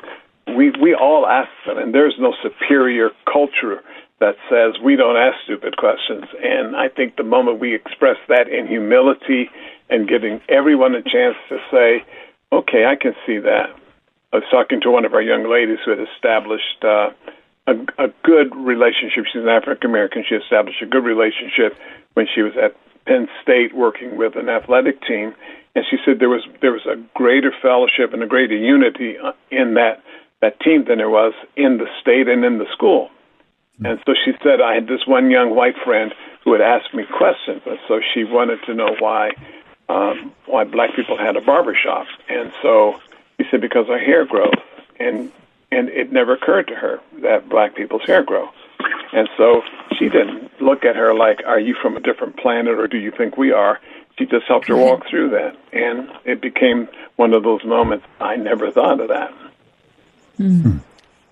we we all ask them, and there's no superior culture that says we don't ask stupid questions. And I think the moment we express that in humility and giving everyone a chance to say, "Okay, I can see that." I was talking to one of our young ladies who had established uh, a, a good relationship. She's an African American. She established a good relationship when she was at Penn State working with an athletic team, and she said there was there was a greater fellowship and a greater unity uh, in that that team than there was in the state and in the school. And so she said, I had this one young white friend who would ask me questions, and so she wanted to know why um, why black people had a barber shop. And so he said, because our hair grows, and and it never occurred to her that black people's hair grow. And so she didn't look at her like, are you from a different planet or do you think we are? She just helped her walk through that. And it became one of those moments, I never thought of that. Mm.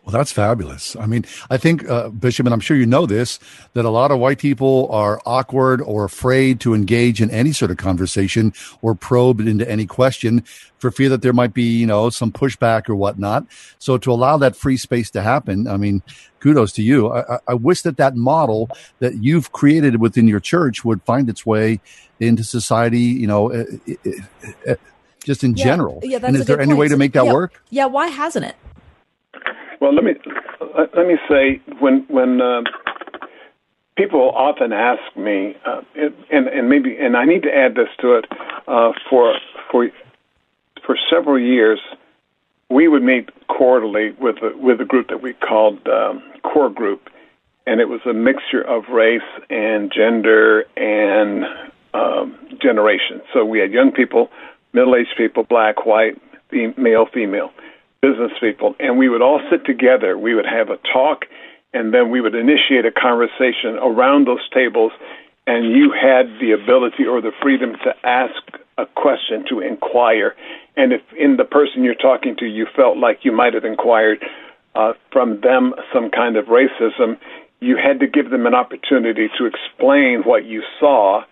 Well, that's fabulous. I mean, I think, uh, Bishop, and I'm sure you know this, that a lot of white people are awkward or afraid to engage in any sort of conversation or probe into any question for fear that there might be, you know, some pushback or whatnot. So to allow that free space to happen, I mean, kudos to you. I, I wish that that model that you've created within your church would find its way into society, you know, uh, uh, uh, just in Yeah, general. Yeah, that's and is there any point. way to make that yeah, work? Yeah, why hasn't it? Well, let me let, me say when when uh, people often ask me, uh, and and maybe and I need to add this to it uh, for for for several years, we would meet quarterly with a, with a group that we called um, core group, and it was a mixture of race and gender and um, generation. So we had young people, middle aged people, black, white, male, female, business people, and we would all sit together. We would have a talk, and then we would initiate a conversation around those tables, and you had the ability or the freedom to ask a question, to inquire. And if in the person you're talking to you felt like you might have inquired uh, from them some kind of racism, you had to give them an opportunity to explain what you saw,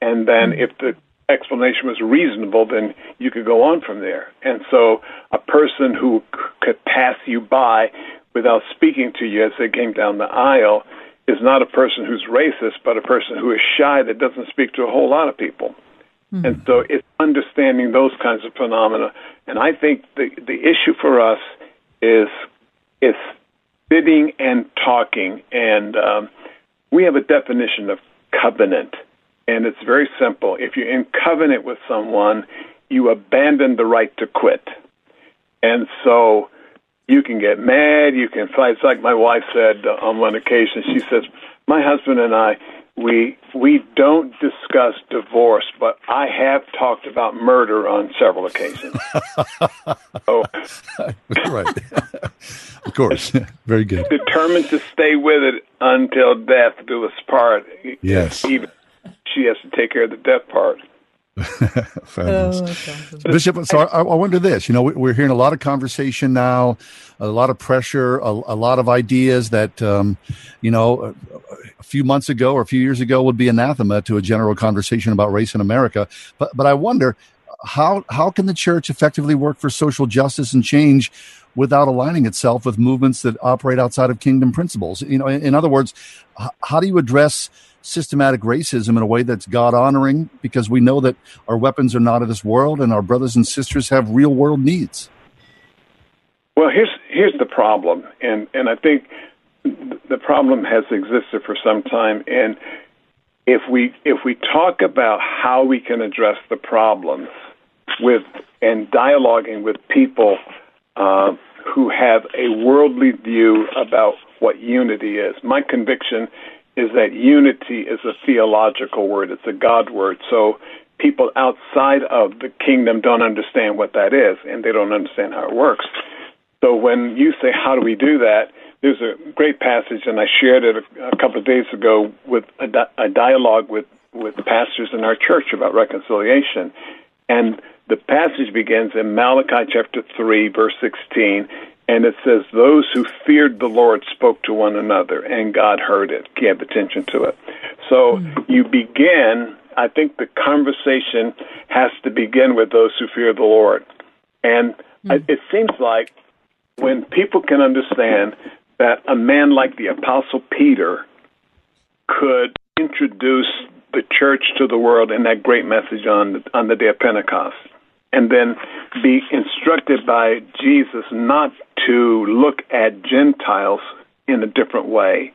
and then if the explanation was reasonable, then you could go on from there. And so a person who c- could pass you by without speaking to you as they came down the aisle is not a person who's racist, but a person who is shy that doesn't speak to a whole lot of people. And so it's understanding those kinds of phenomena. And I think the the issue for us is is sitting and talking. And um, we have a definition of covenant, and it's very simple. If you're in covenant with someone, you abandon the right to quit. And so you can get mad, you can fight. It's like my wife said on one occasion. She says, "My husband and I, we we don't discuss divorce, but I have talked about murder on several occasions." oh, right. of course. Very good. determined to stay with it until death do us part. Yes. Even she has to take care of the death part. Fabulous. Bishop, so I, I wonder this. You know, we- we're hearing a lot of conversation now, a lot of pressure, a, a lot of ideas that, um, you know, a, a few months ago or a few years ago would be anathema to a general conversation about race in America. But, but I wonder how how can the church effectively work for social justice and change without aligning itself with movements that operate outside of kingdom principles? You know, in, in other words, h- how do you address systematic racism in a way that's God honoring because we know that our weapons are not of this world and our brothers and sisters have real world needs. Well, here's here's the problem, and and I think the problem has existed for some time. And if we if we talk about how we can address the problems with and dialoguing with people uh, who have a worldly view about what unity is, my conviction is that unity is a theological word. It's a God word. So people outside of the kingdom don't understand what that is, and they don't understand how it works. So when you say, "How do we do that?" There's a great passage, and I shared it a, a couple of days ago with a, a dialogue with with pastors in our church about reconciliation, and the passage begins in Malachi chapter three, verse sixteen, and it says, "Those who feared the Lord spoke to one another, and God heard it, gave attention to it." So hmm. you begin. I think the conversation has to begin with those who fear the Lord, and hmm. I it seems like when people can understand that a man like the Apostle Peter could introduce the church to the world in that great message on on the day of Pentecost, and then be instructed by Jesus not to look at Gentiles in a different way.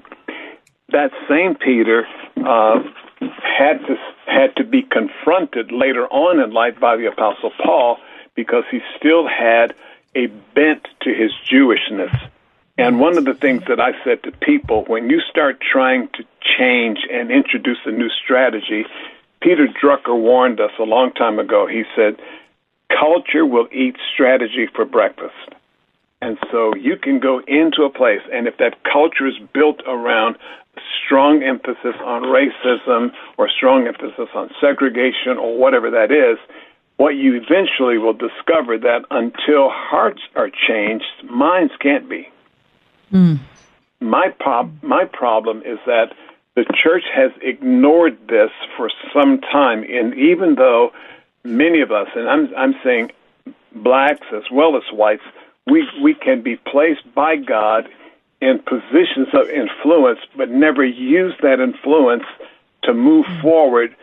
That same Peter uh, had to had to be confronted later on in life by the Apostle Paul because he still had a bent to his Jewishness. And one of the things that I said to people when you start trying to change and introduce a new strategy, Peter Drucker warned us a long time ago. He said, Culture will eat strategy for breakfast. And so you can go into a place, and if that culture is built around strong emphasis on racism or strong emphasis on segregation or whatever that is, what you eventually will discover that until hearts are changed, minds can't be. Mm. My prob- my problem is that the church has ignored this for some time, and even though many of us, and I'm I'm saying blacks as well as whites, we we can be placed by God in positions of influence, but never use that influence to move mm-hmm. forward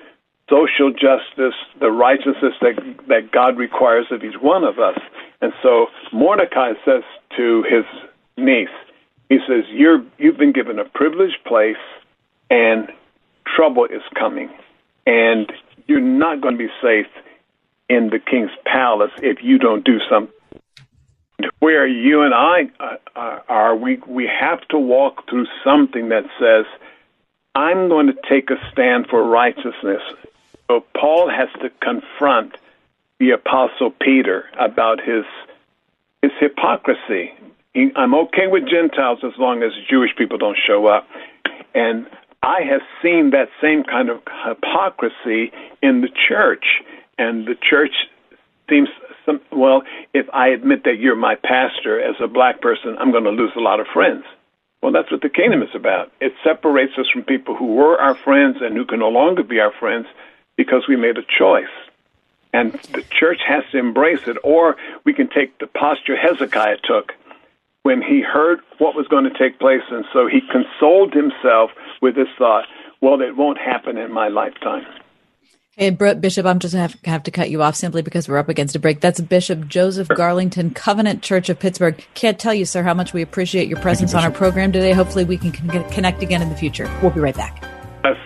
social justice, the righteousness that that God requires of each one of us. And so Mordecai says to his niece, he says, "You're you've been given a privileged place, and trouble is coming, and you're not going to be safe in the king's palace if you don't do something." Where you and I uh, are, we we have to walk through something that says, "I'm going to take a stand for righteousness." So Paul has to confront the apostle Peter about his his hypocrisy. I'm okay with Gentiles as long as Jewish people don't show up. And I have seen that same kind of hypocrisy in the church. And the church seems some, well, if I admit that you're my pastor as a black person, I'm going to lose a lot of friends. Well, that's what the kingdom is about. It separates us from people who were our friends and who can no longer be our friends because we made a choice. And the church has to embrace it, or we can take the posture Hezekiah took when he heard what was going to take place, and so he consoled himself with this thought, well, it won't happen in my lifetime. Hey, Bishop, I'm just going to have to cut you off simply because we're up against a break. That's Bishop Joseph Garlington, Covenant Church of Pittsburgh. Can't tell you, sir, how much we appreciate your presence you, on our program today. Hopefully, we can connect again in the future. We'll be right back. Yes.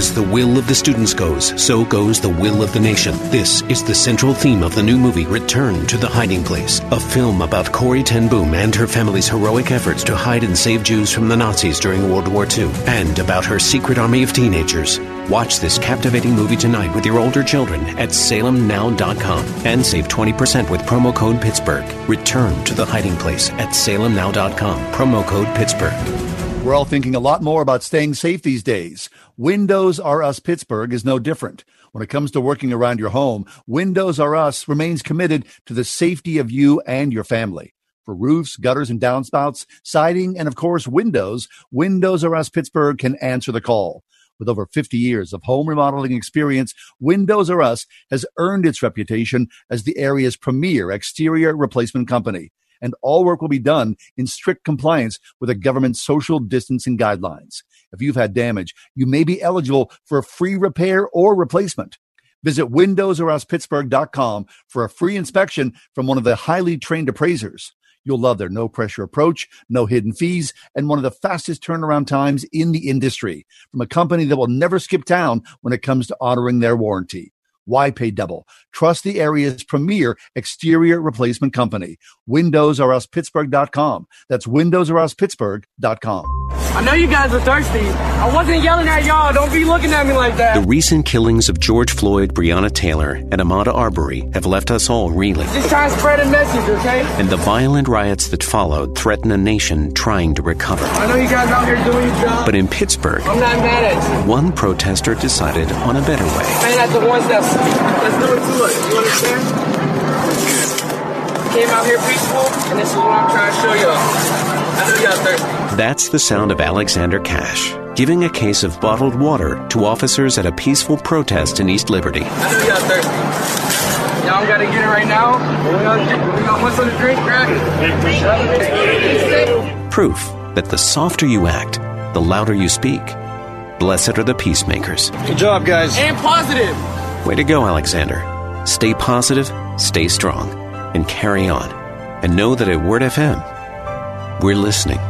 As the will of the students goes, so goes the will of the nation. This is the central theme of the new movie Return to the Hiding Place, a film about Corrie ten Boom and her family's heroic efforts to hide and save Jews from the Nazis during World War II, and about her secret army of teenagers. Watch this captivating movie tonight with your older children at salemnow.com and save 20% with promo code Pittsburgh. Return to the Hiding Place at salemnow.com, promo code Pittsburgh. We're all thinking a lot more about staying safe these days. Windows R Us Pittsburgh is no different. When it comes to working around your home, Windows R Us remains committed to the safety of you and your family. For roofs, gutters, and downspouts, siding, and of course, windows, Windows R Us Pittsburgh can answer the call. With over 50 years of home remodeling experience, Windows R Us has earned its reputation as the area's premier exterior replacement company and all work will be done in strict compliance with the government's social distancing guidelines. If you've had damage, you may be eligible for a free repair or replacement. Visit windowsoruspittsburgh.com for a free inspection from one of the highly trained appraisers. You'll love their no pressure approach, no hidden fees, and one of the fastest turnaround times in the industry from a company that will never skip town when it comes to honoring their warranty. Why pay double? Trust the area's premier exterior replacement company. WindowsRUsPittsburgh.com. That's WindowsRUsPittsburgh.com. I know you guys are thirsty. I wasn't yelling at y'all. Don't be looking at me like that. The recent killings of George Floyd, Breonna Taylor, and Ahmaud Arbery have left us all reeling. Just trying to spread a message, okay? And the violent riots that followed threaten a nation trying to recover. I know you guys out here doing your job. But in Pittsburgh, I'm not mad at you. One protester decided on a better way. Man, that's the ones that let's do it to us. You understand? Came out here peaceful, and this is what I'm trying to show y'all. I know y'all thirsty. That's the sound of Alexander Cash giving a case of bottled water to officers at a peaceful protest in East Liberty. I know y'all thirsty. Y'all gotta get it right now. We got, we got what's on the drink, grab it. Proof that the softer you act, the louder you speak. Blessed are the peacemakers. Good job, guys. And positive. Way to go, Alexander. Stay positive, stay strong, and carry on. And know that at Word FM, we're listening.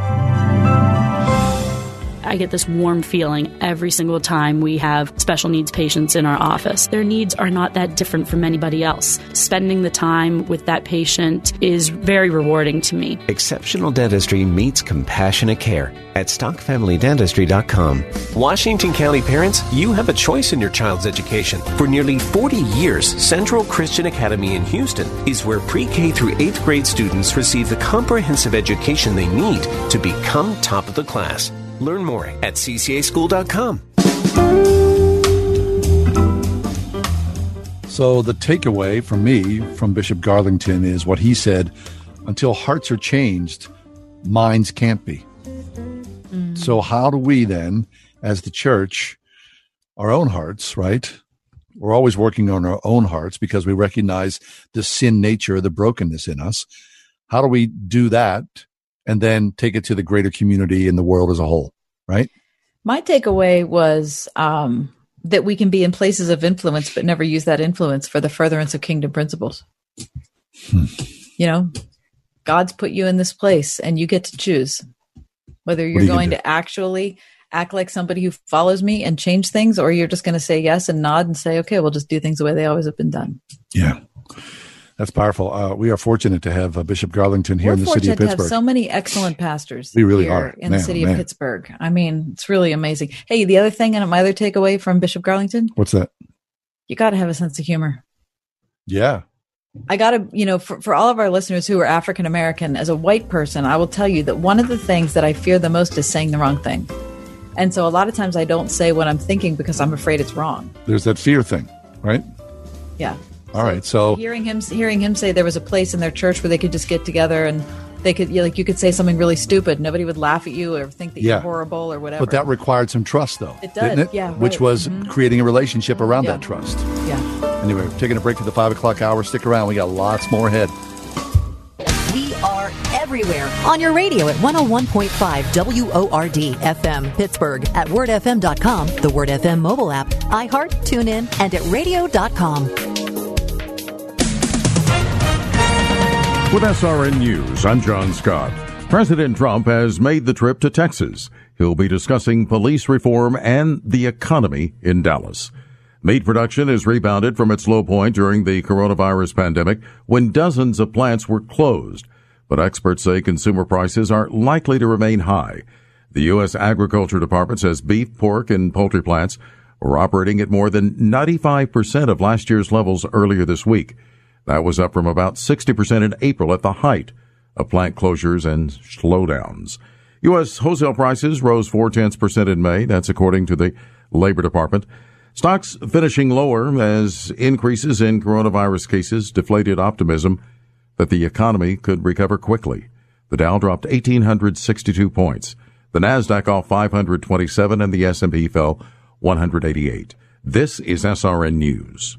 I get this warm feeling every single time we have special needs patients in our office. Their needs are not that different from anybody else. Spending the time with that patient is very rewarding to me. Exceptional dentistry meets compassionate care at stockfamilydentistry.com. Washington County parents, you have a choice in your child's education. For nearly 40 years, Central Christian Academy in Houston is where pre K through 8th grade students receive the comprehensive education they need to become top of the class. Learn more at ccaschool.com. So the takeaway from me from Bishop Garlington is what he said: until hearts are changed, minds can't be. Mm. So how do we then, as the church, our own hearts, right? We're always working on our own hearts because we recognize the sin nature, the brokenness in us. How do we do that and then take it to the greater community and the world as a whole, right? My takeaway was um, that we can be in places of influence, but never use that influence for the furtherance of kingdom principles. You know, God's put you in this place and you get to choose whether you're going to actually act like somebody who follows me and change things, or you're just going to say yes and nod and say, okay, we'll just do things the way they always have been done. Yeah. That's powerful. Uh, we are fortunate to have uh, Bishop Garlington here We're in the city of Pittsburgh. to have so many excellent pastors. We really here are. in Man, the city man. of Pittsburgh. I mean, it's really amazing. Hey, the other thing, and my other takeaway from Bishop Garlington, What's that? you got to have a sense of humor. Yeah. I got to, you know, for, for all of our listeners who are African American, as a white person, I will tell you that one of the things that I fear the most is saying the wrong thing. And so a lot of times I don't say what I'm thinking because I'm afraid it's wrong. There's that fear thing, right? Yeah. All right. So Hearing him, hearing him say there was a place in their church where they could just get together and they could, you know, like, you could say something really stupid. Nobody would laugh at you or think that Yeah. you're horrible or whatever. But that required some trust, though. It does, Didn't it? yeah, Which right. was Mhm. creating a relationship around Yeah. that trust. yeah. Anyway, we're taking a break for the five o'clock hour. Stick around. We got lots more ahead. We are everywhere on your radio at 101.5 WORD FM Pittsburgh at wordfm.com, the Word FM mobile app, iHeart, TuneIn, and at radio.com. With SRN News, I'm John Scott. President Trump has made the trip to Texas. He'll be discussing police reform and the economy in Dallas. Meat production has rebounded from its low point during the coronavirus pandemic when dozens of plants were closed. But experts say consumer prices are likely to remain high. The U.S. Agriculture Department says beef, pork, and poultry plants were operating at more than 95% of last year's levels earlier this week. That was up from about 60% in April at the height of plant closures and slowdowns. U.S. wholesale prices rose four tenths percent in May. That's according to the Labor Department. Stocks finishing lower as increases in coronavirus cases deflated optimism that the economy could recover quickly. The Dow dropped 1862 points. The Nasdaq off 527 and the S&P fell 188. This is SRN News.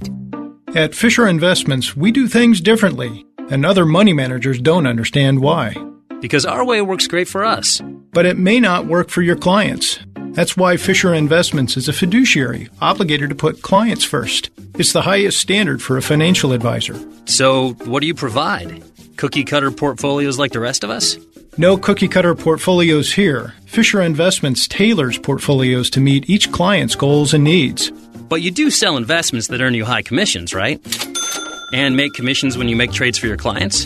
At Fisher Investments, we do things differently, and other money managers don't understand why. Because our way works great for us. But it may not work for your clients. That's why Fisher Investments is a fiduciary, obligated to put clients first. It's the highest standard for a financial advisor. So, what do you provide? Cookie cutter portfolios like the rest of us? No cookie cutter portfolios here. Fisher Investments tailors portfolios to meet each client's goals and needs. But you do sell investments that earn you high commissions, right? And make commissions when you make trades for your clients?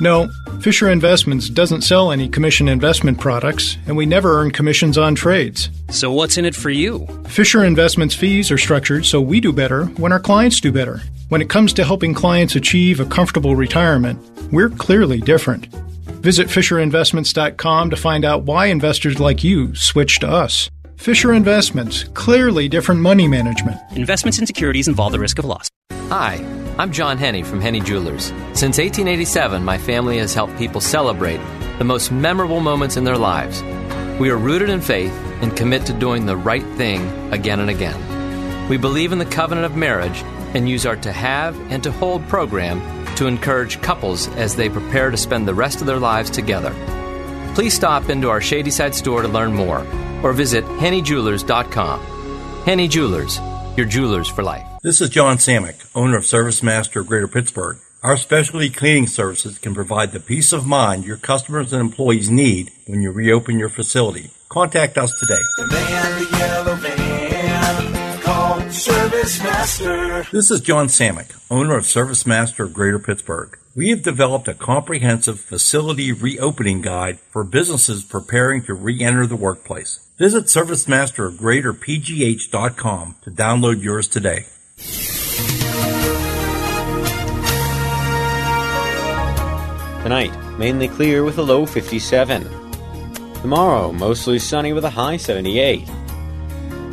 No, Fisher Investments doesn't sell any commission investment products, and we never earn commissions on trades. So, what's in it for you? Fisher Investments fees are structured so we do better when our clients do better. When it comes to helping clients achieve a comfortable retirement, we're clearly different. Visit FisherInvestments.com to find out why investors like you switch to us. Fisher Investments, clearly different money management. Investments in securities involve the risk of loss. Hi, I'm John Henne from Henne Jewelers. Since 1887, my family has helped people celebrate the most memorable moments in their lives. We are rooted in faith and commit to doing the right thing again and again. We believe in the covenant of marriage and use our To Have and To Hold program to encourage couples as they prepare to spend the rest of their lives together. Please stop into our Shadyside store to learn more or visit hennejewelers.com. Henne Jewelers, your jewelers for life. This is John Samick, owner of Service Master of Greater Pittsburgh. Our specialty cleaning services can provide the peace of mind your customers and employees need when you reopen your facility. Contact us today. Called Service Master. This is John Samick, owner of Service Master of Greater Pittsburgh. We have developed a comprehensive facility reopening guide for businesses preparing to re-enter the workplace. Visit ServiceMasterOfGreaterPGH.com to download yours today. Tonight, mainly clear with a low 57. Tomorrow, mostly sunny with a high 78.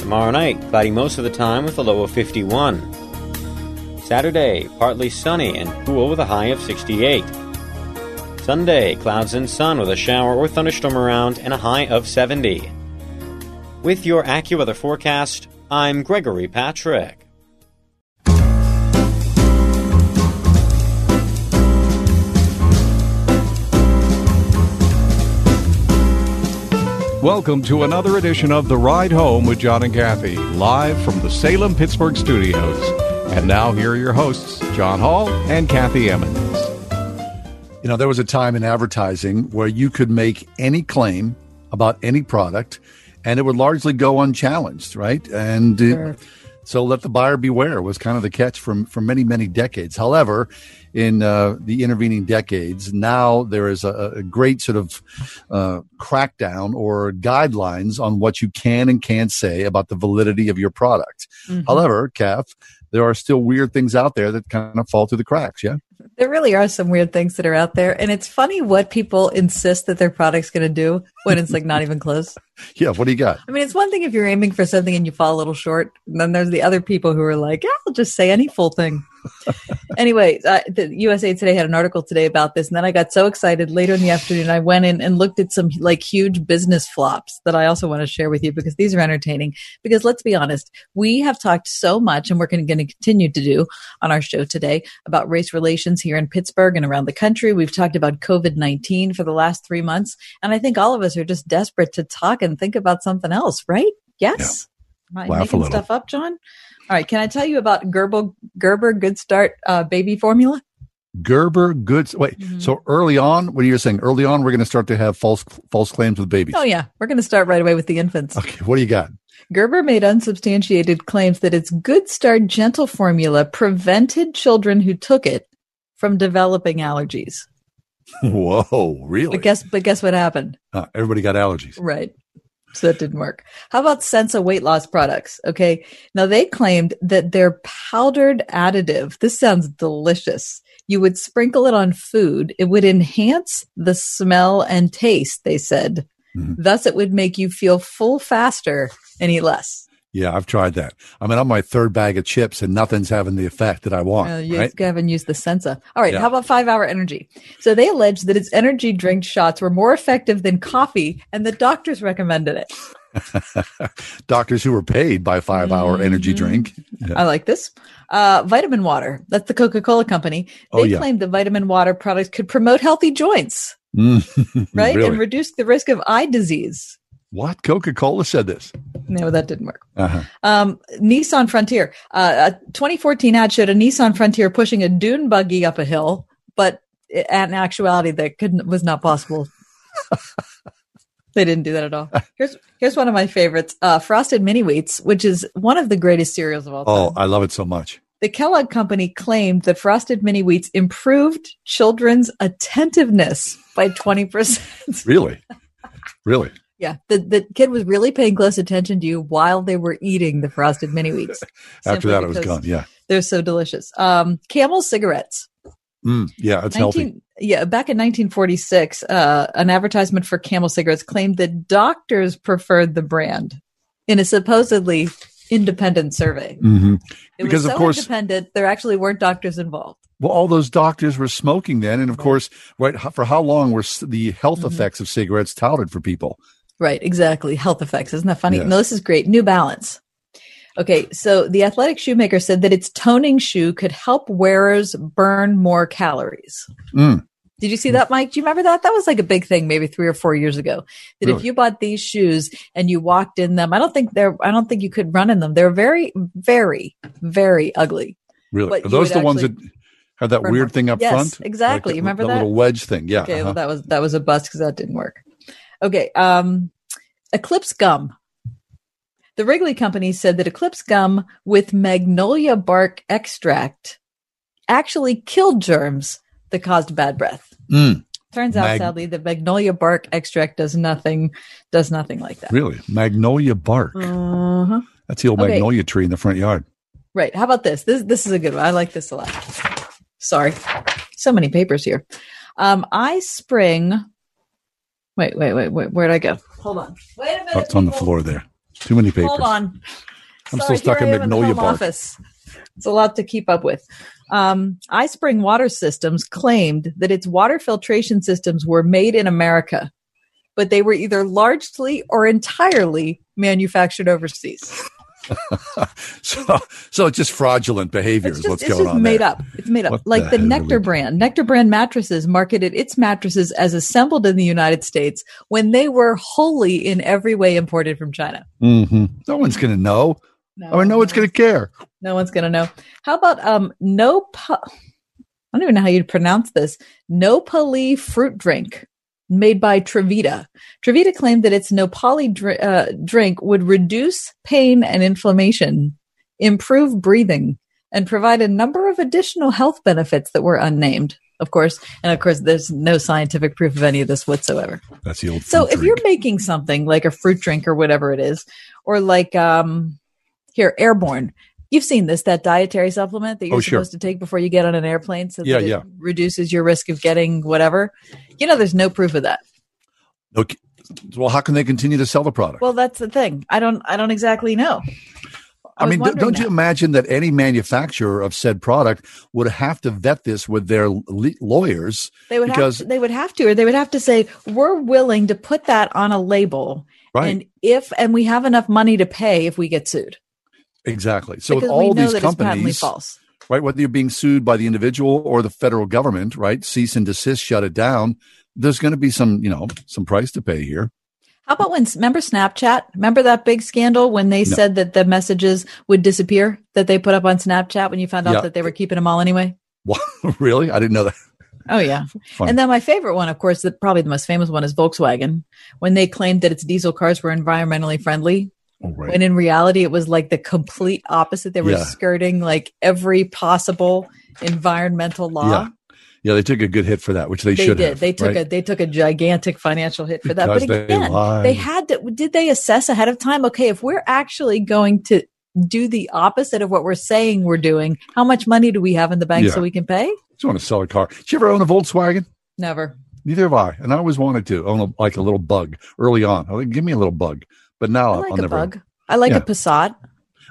Tomorrow night, cloudy most of the time with a low of 51. Saturday, partly sunny and cool with a high of 68. Sunday, clouds and sun with a shower or thunderstorm around and a high of 70. With your AccuWeather forecast, I'm Gregory Patrick. Welcome to another edition of The Ride Home with John and Kathy, live from the Salem Pittsburgh studios. And now, here are your hosts, John Hall and Kathy Emmons. You know, there was a time in advertising where you could make any claim about any product and it would largely go unchallenged, right? And uh, so let the buyer beware was kind of the catch from for many many decades. However, in uh, the intervening decades, now there is a, a great sort of uh, crackdown or guidelines on what you can and can't say about the validity of your product. Mhm. However, Kath, there are still weird things out there that kind of fall through the cracks. Yeah. There really are some weird things that are out there. And it's funny what people insist that their product's going to do when it's like not even close. Yeah. What do you got? I mean, it's one thing if you're aiming for something and you fall a little short. And then there's the other people who are like, yeah, I'll just say any full thing. anyway, uh, the USA Today had an article today about this. And then I got so excited later in the afternoon, I went in and looked at some like huge business flops that I also want to share with you because these are entertaining. Because let's be honest, we have talked so much and we're going to continue to do on our show today about race relations here in Pittsburgh and around the country. We've talked about COVID 19 for the last three months. And I think all of us are just desperate to talk and think about something else, right? Yes. Am I Laugh a making little. stuff up, John? All right. Can I tell you about Gerber, Gerber Good Start uh, baby formula? Gerber goods. Wait, Mm-hmm. so early on, what are you're saying early on, we're going to start to have false false claims with babies. Oh, yeah. We're going to start right away with the infants. Okay, what do you got? Gerber made unsubstantiated claims that its Good Start Gentle formula prevented children who took it from developing allergies. Whoa, really? But guess, but guess what happened? Uh, everybody got allergies. Right. So that didn't work. How about Sensa weight loss products? Okay. Now they claimed that their powdered additive, this sounds delicious. You would sprinkle it on food. It would enhance the smell and taste, they said. Thus, it would make you feel full faster and eat less. Yeah, I've tried that. I mean, I'm my third bag of chips, and nothing's having the effect that I want. Uh, you right? haven't used the Sensa. All right. Yeah. How about five hour energy? So they alleged that its energy drink shots were more effective than coffee and the doctors recommended it. Doctors who were paid by five hour energy Mm-hmm. drink. Yeah. I like this. Uh, vitamin water. That's the Coca Cola company. They Oh, yeah. claimed the vitamin water products could promote healthy joints, Mm, right? really? And reduce the risk of eye disease. What? Coca Cola said this. No, that didn't work. Uh-huh. Um, Nissan Frontier. Uh, a 2014 ad showed a Nissan Frontier pushing a dune buggy up a hill, but in actuality, that couldn't was not possible. they didn't do that at all. Here's here's one of my favorites: uh, Frosted Mini Wheats, which is one of the greatest cereals of all time. Oh, I love it so much. The Kellogg Company claimed that Frosted Mini Wheats improved children's attentiveness by 20%. Really? really? Yeah, the, the kid was really paying close attention to you while they were eating the Frosted Mini Wheats. After that, it was gone. Yeah. They're so delicious. Um, Camel cigarettes. Mm, yeah, it's 19 healthy. Yeah, back in 1946, uh, an advertisement for Camel cigarettes claimed that doctors preferred the brand in a supposedly independent survey. hmm It Because, was of course, independent, there actually weren't doctors involved. well, all those doctors were smoking then. And of course, right, for how long were the health Mm-hmm. effects of cigarettes touted for people? Right, exactly. Health effects. Isn't that funny? Yes. No, this is great. New Balance. Okay, so the athletic shoemaker said that its toning shoe could help wearers burn more calories. Mm. Did you see that, Mike? Do you remember that? That was like a big thing maybe three or four years ago. That if you bought these shoes and you walked in them, I don't think they're, I don't think you could run in them. They're very, very, very ugly. Really? But Are those the ones that have that weird more. thing up Yes, front? exactly. Like You remember the that? little wedge thing? Yeah. Okay, uh-huh. well that was that was a bust because that didn't work. Okay, um, Eclipse gum. The Wrigley Company said that Eclipse gum with magnolia bark extract actually killed germs that caused bad breath. Mm. Turns out, Mag- sadly, the magnolia bark extract does nothing does nothing like that. Really? Magnolia bark. Uh-huh. That's the old Okay. magnolia tree in the front yard. Right. How about this? This this is a good one. I like this a lot. Sorry. So many papers here. Um, iSpring. Wait, wait, wait, wait. Where'd I go? Hold on. Wait a minute. Oh, it's on the floor there. Too many papers. Hold on. I'm Sorry, still stuck here in I am the magnolia home bark. Office. It's a lot to keep up with. Um, iSpring Water Systems claimed that its water filtration systems were made in America, but they were either largely or entirely manufactured overseas. so, so it's just fraudulent behavior It's is just, what's it's going just on made there. up. It's made up. What like the the, Nectar brand. Nectar brand mattresses marketed its mattresses as assembled in the United States when they were wholly in every way imported from China. hmm No one's going to know. No, or no one's going to care. No one's gonna know. How about um no I don't even know how you'd pronounce this. Nopali fruit drink made by TriVita. TriVita claimed that its Nopali dr- uh, drink would reduce pain and inflammation, improve breathing, and provide a number of additional health benefits that were unnamed. Of course, and of course, there's no scientific proof of any of this whatsoever. That's the old. So if you're making something like a fruit drink or whatever it is, or like um here, airborne, you've seen this, that dietary supplement that you're Oh, sure. supposed to take before you get on an airplane so that Yeah, it yeah. reduces your risk of getting whatever. You know, there's no proof of that. Okay. Well, how can they continue to sell the product? Well, that's the thing. I don't I don't exactly know. I, was mean, don't, don't you imagine that any manufacturer of said product would have to vet this with their le- lawyers? They would because have to, they would have to, or they would have to say, we're willing to put that on a label. Right. And if and we have enough money to pay if we get sued. Exactly. So with because all these that it's patently companies, false. right? Whether you're being sued by the individual or the federal government, right? Cease and desist, shut it down. There's going to be some, you know, some price to pay here. How about when remember Snapchat? Remember that big scandal when they No. said that the messages would disappear that they put up on Snapchat when you found out Yeah. that they were keeping them all anyway? What? really? I didn't know that. Oh yeah. Fun. And then my favorite one, of course, the, probably the most famous one is Volkswagen when they claimed that its diesel cars were environmentally friendly. Oh, right. When in reality, it was like the complete opposite. They were Yeah. skirting like every possible environmental law. Yeah. Yeah, they took a good hit for that, which they, They, should did. have. they took right? a they took a gigantic financial hit for that. Because but they again, lied. they had to. Did they assess ahead of time? Okay, if we're actually going to do the opposite of what we're saying we're doing, how much money do we have in the bank Yeah. so we can pay? I Just want to sell a car. Did you ever own a Volkswagen? Never. Neither have I, and I always wanted to own a, like a little bug early on. I like, give me a little bug, but now I I'll like a never. bug. I like Yeah. a Passat.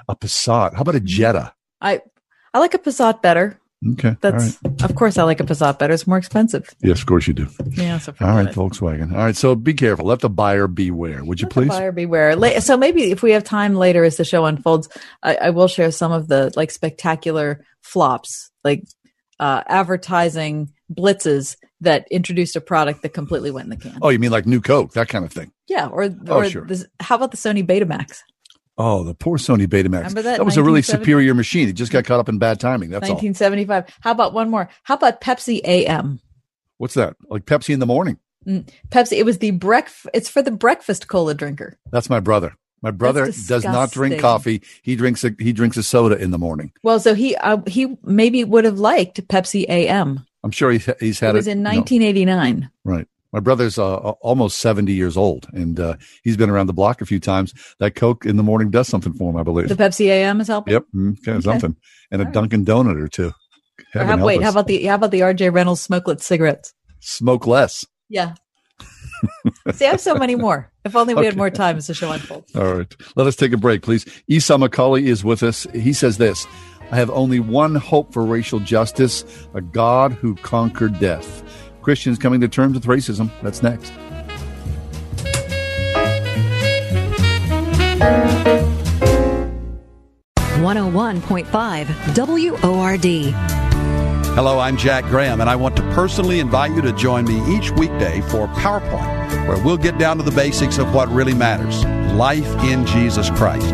A Passat. How about a Jetta? I I like a Passat better. Okay, That's right. of course I like a Passat better. It's more expensive. Yes, of course you do. Yeah, so All right, Volkswagen. All right, so be careful. Let the buyer beware. Would you please? Buyer beware. So maybe if we have time later as the show unfolds, I, I will share some of the like spectacular flops, like uh, advertising blitzes that introduced a product that completely went in the can. Oh, you mean like new Coke, that kind of thing? Yeah, or Oh, or sure. this, how about the Sony Betamax? Oh, the poor Sony Betamax. Remember that? was a really superior machine. It just got caught up in bad timing. That's all. 1975. How about one more? How about Pepsi AM? What's that? Like Pepsi in the morning. Mm, Pepsi. It was the breakfast. It's for the breakfast cola drinker. That's my brother. My brother does not drink coffee. He drinks a he drinks a soda in the morning. Well, so he uh, he maybe would have liked Pepsi AM. I'm sure he's he's had It was it. Was in no. 1989. Right. My brother's uh, almost 70 years old, and uh, he's been around the block a few times. That Coke in the morning does something for him, I believe. The Pepsi AM is helping. yep, mm, okay, Okay. something, and a Dunkin' Donut or two. Or how, wait, us. how about the how about the RJ Reynolds smokeless cigarettes? smoke less? Yeah. See, I have so many more. If only we had more time as the show unfolds. All right, let us take a break, please. Esau McCaulley is with us. He says this: "I have only one hope for racial justice: a God who conquered death." Christians coming to terms with racism. That's next. 101.5 WORD. Hello, I'm Jack Graham, and I want to personally invite you to join me each weekday for PowerPoint, where we'll get down to the basics of what really matters life in Jesus Christ.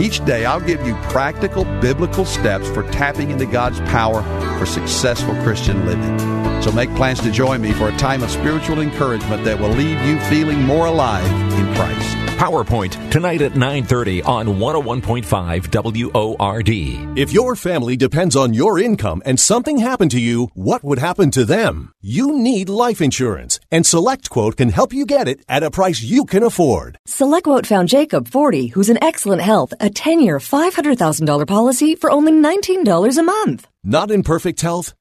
Each day, I'll give you practical biblical steps for tapping into God's power for successful Christian living. So make plans to join me for a time of spiritual encouragement that will leave you feeling more alive in Christ. PowerPoint tonight at 9:30 on 101.5 WORD. If your family depends on your income and something happened to you, what would happen to them? You need life insurance, and SelectQuote can help you get it at a price you can afford. SelectQuote found Jacob, 40, who's in excellent health, a 10-year, $500,000 policy for only $19 a month. Not in perfect health?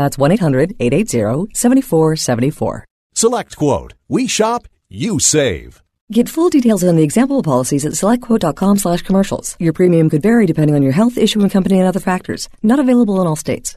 That's 1-800-880-7474. Select Quote. We shop, you save. Get full details on the example policies at selectquote.com slash commercials. Your premium could vary depending on your health, issue, and company and other factors. Not available in all states.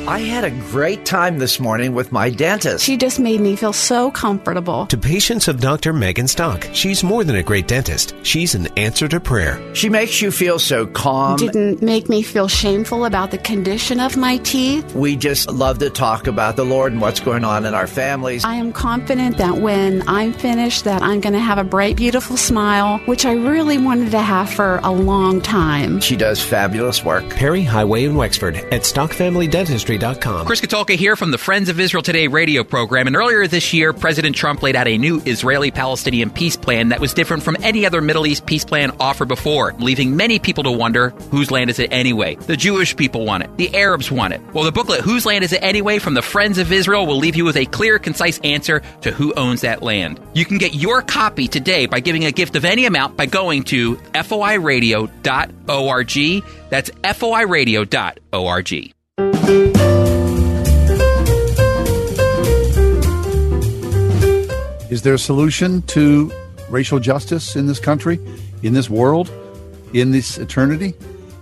I had a great time this morning with my dentist. She just made me feel so comfortable. To patients of Dr. Megan Stock, she's more than a great dentist. She's an answer to prayer. She makes you feel so calm. Didn't make me feel shameful about the condition of my teeth. We just love to talk about the Lord and what's going on in our families. I am confident that when I'm finished that I'm going to have a bright beautiful smile, which I really wanted to have for a long time. She does fabulous work. Perry Highway in Wexford at Chris Katulka here from the Friends of Israel Today radio program. And earlier this year, President Trump laid out a new Israeli Palestinian peace plan that was different from any other Middle East peace plan offered before, leaving many people to wonder whose land is it anyway? The Jewish people want it, the Arabs want it. Well, the booklet, Whose Land Is It Anyway, from the Friends of Israel, will leave you with a clear, concise answer to who owns that land. You can get your copy today by giving a gift of any amount by going to foiradio.org. That's foiradio.org. Is there a solution to racial justice in this country, in this world, in this eternity?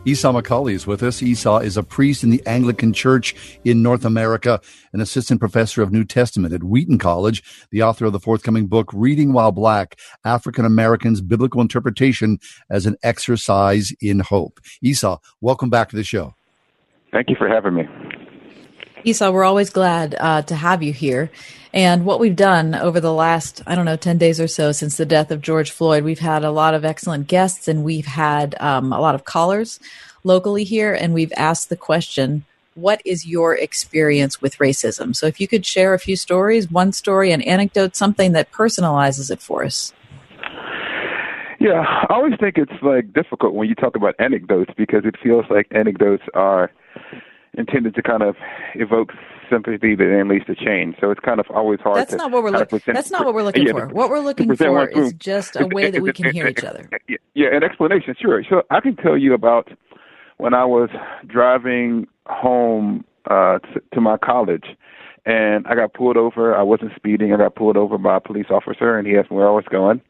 Esau McCaulley is with us. Esau is a priest in the Anglican Church in North America, an assistant professor of New Testament at Wheaton College, the author of the forthcoming book, Reading While Black African Americans' Biblical Interpretation as an Exercise in Hope. Esau, welcome back to the show. Thank you for having me. Esau, we're always glad uh, to have you here. And what we've done over the last, I don't know, 10 days or so since the death of George Floyd, we've had a lot of excellent guests and we've had um, a lot of callers locally here. And we've asked the question, what is your experience with racism? So if you could share a few stories, one story, an anecdote, something that personalizes it for us. Yeah, I always think it's like difficult when you talk about anecdotes because it feels like anecdotes are intended to kind of evoke sympathy that then leads to change. So it's kind of always hard. That's to not what we're looking. That's not what we're looking yeah, for. What we're looking for is just a way that we can hear each other. Yeah, an explanation, sure. So I can tell you about when I was driving home uh to, to my college, and I got pulled over. I wasn't speeding. I got pulled over by a police officer, and he asked me where I was going.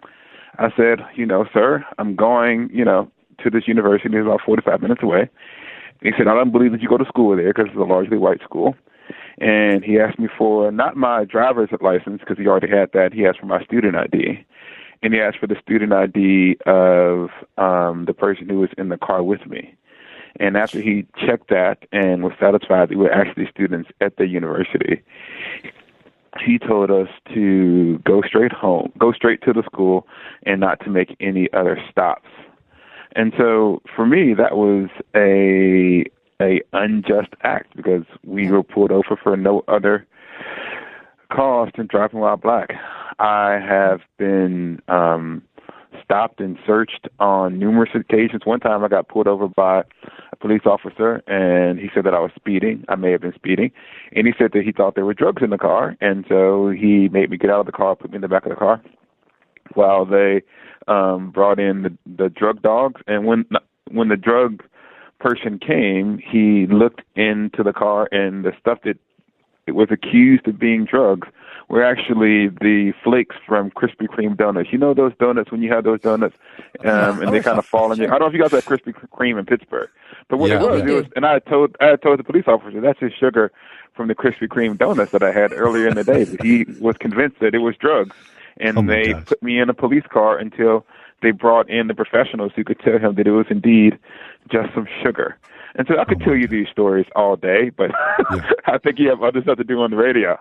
I said, you know, sir, I'm going, you know, to this university. It's about 45 minutes away. He said, I don't believe that you go to school there because it's a largely white school. And he asked me for not my driver's license because he already had that. He asked for my student ID. And he asked for the student ID of um, the person who was in the car with me. And after he checked that and was satisfied that we were actually students at the university, he told us to go straight home, go straight to the school, and not to make any other stops. And so for me, that was a a unjust act because we were pulled over for no other cause than driving while black. I have been um stopped and searched on numerous occasions. One time I got pulled over by a police officer and he said that I was speeding. I may have been speeding. And he said that he thought there were drugs in the car and so he made me get out of the car, put me in the back of the car while they um brought in the the drug dogs and when when the drug person came, he looked into the car and the stuff that it was accused of being drugs were actually the flakes from Krispy Kreme donuts. You know those donuts when you have those donuts um, and they kind of fall in you. I don't know if you guys have Krispy Kreme in Pittsburgh, but what Yeah. it was, Yeah. it was, and I told I told the police officer that's just sugar from the Krispy Kreme donuts that I had earlier in the day. But he was convinced that it was drugs, and Oh, they gosh. put me in a police car until they brought in the professionals who could tell him that it was indeed just some sugar. And so I Oh, could tell you these stories all day, but I think you have other stuff to do on the radio.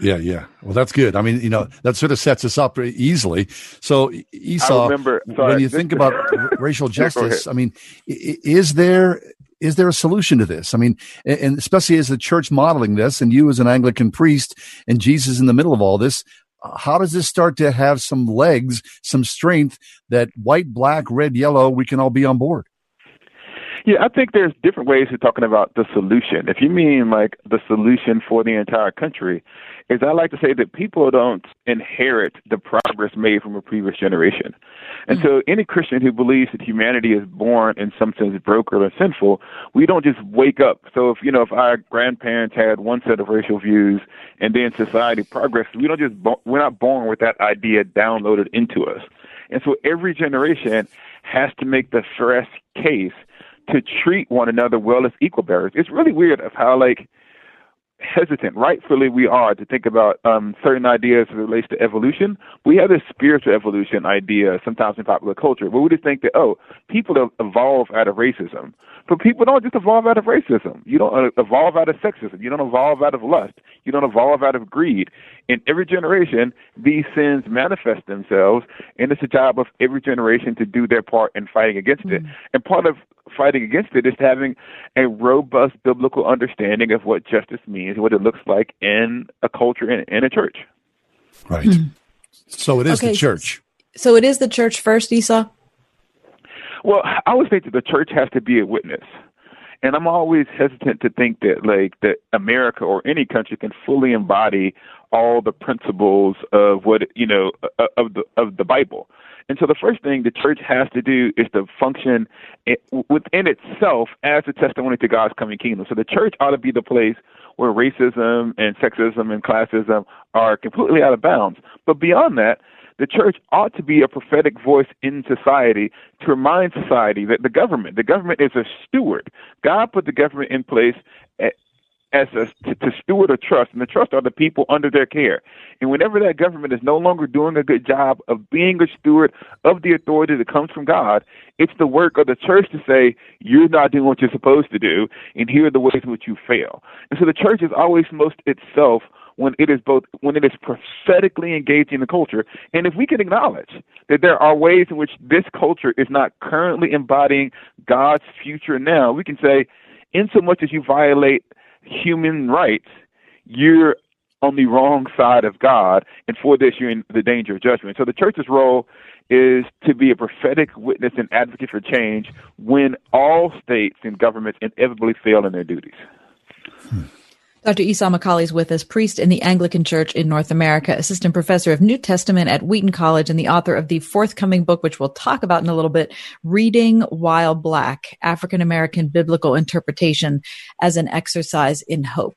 Yeah, yeah. Well, that's good. I mean, you know, that sort of sets us up easily. So, Esau, remember- when you think about racial justice. I mean, is there is there a solution to this? I mean, and especially as the church modeling this, and you as an Anglican priest, and Jesus in the middle of all this, how does this start to have some legs, some strength that white, black, red, yellow, we can all be on board? Yeah, I think there's different ways of talking about the solution. If you mean like the solution for the entire country, is I like to say that people don't inherit the progress made from a previous generation. And so mm-hmm. any Christian who believes that humanity is born in some sense broken or sinful, we don't just wake up. So if you know if our grandparents had one set of racial views and then society progressed, we don't just bo- we're not born with that idea downloaded into us. And so every generation has to make the fresh case to treat one another well as equal bearers. It's really weird of how like hesitant, rightfully we are, to think about um, certain ideas as it relates to evolution. We have this spiritual evolution idea sometimes in popular culture, where we just think that oh, people evolve out of racism, but people don't just evolve out of racism. You don't uh, evolve out of sexism. You don't evolve out of lust. You don't evolve out of greed. In every generation, these sins manifest themselves, and it's the job of every generation to do their part in fighting against it. And part of fighting against it is having a robust biblical understanding of what justice means, what it looks like in a culture and in a church. Right. Hmm. So it is Okay. the church. So it is the church first, Esau? Well, I always think that the church has to be a witness. And I'm always hesitant to think that like that America or any country can fully embody all the principles of what you know of the of the Bible. And so the first thing the church has to do is to function within itself as a testimony to God's coming kingdom. So the church ought to be the place where racism and sexism and classism are completely out of bounds. But beyond that, the church ought to be a prophetic voice in society to remind society that the government, the government is a steward. God put the government in place as a, to, to steward a trust, and the trust are the people under their care. And whenever that government is no longer doing a good job of being a steward of the authority that comes from God, it's the work of the church to say, you're not doing what you're supposed to do, and here are the ways in which you fail. And so the church is always most itself when it is both when it is prophetically engaged in the culture, and if we can acknowledge that there are ways in which this culture is not currently embodying God's future now, we can say, in so much as you violate human rights, you're on the wrong side of God, and for this you're in the danger of judgment. So the church's role is to be a prophetic witness and advocate for change when all states and governments inevitably fail in their duties. Hmm. Dr. Esau McCaulley is with us, priest in the Anglican Church in North America, assistant professor of New Testament at Wheaton College, and the author of the forthcoming book, which we'll talk about in a little bit, Reading While Black, African American Biblical Interpretation as an Exercise in Hope.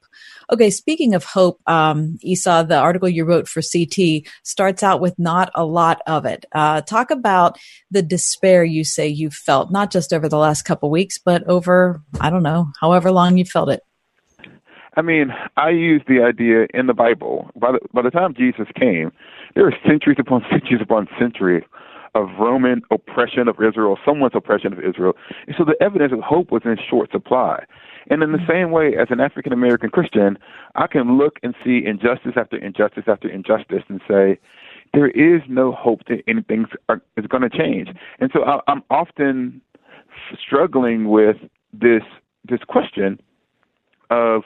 Okay, speaking of hope, um, Esau, the article you wrote for CT starts out with not a lot of it. Uh, talk about the despair you say you felt, not just over the last couple weeks, but over, I don't know, however long you felt it. I mean, I use the idea in the Bible. By the, by the time Jesus came, there were centuries upon centuries upon centuries of Roman oppression of Israel, someone's oppression of Israel. And so the evidence of hope was in short supply. And in the mm-hmm. same way, as an African American Christian, I can look and see injustice after injustice after injustice and say, there is no hope that anything is going to change. And so I, I'm often struggling with this this question of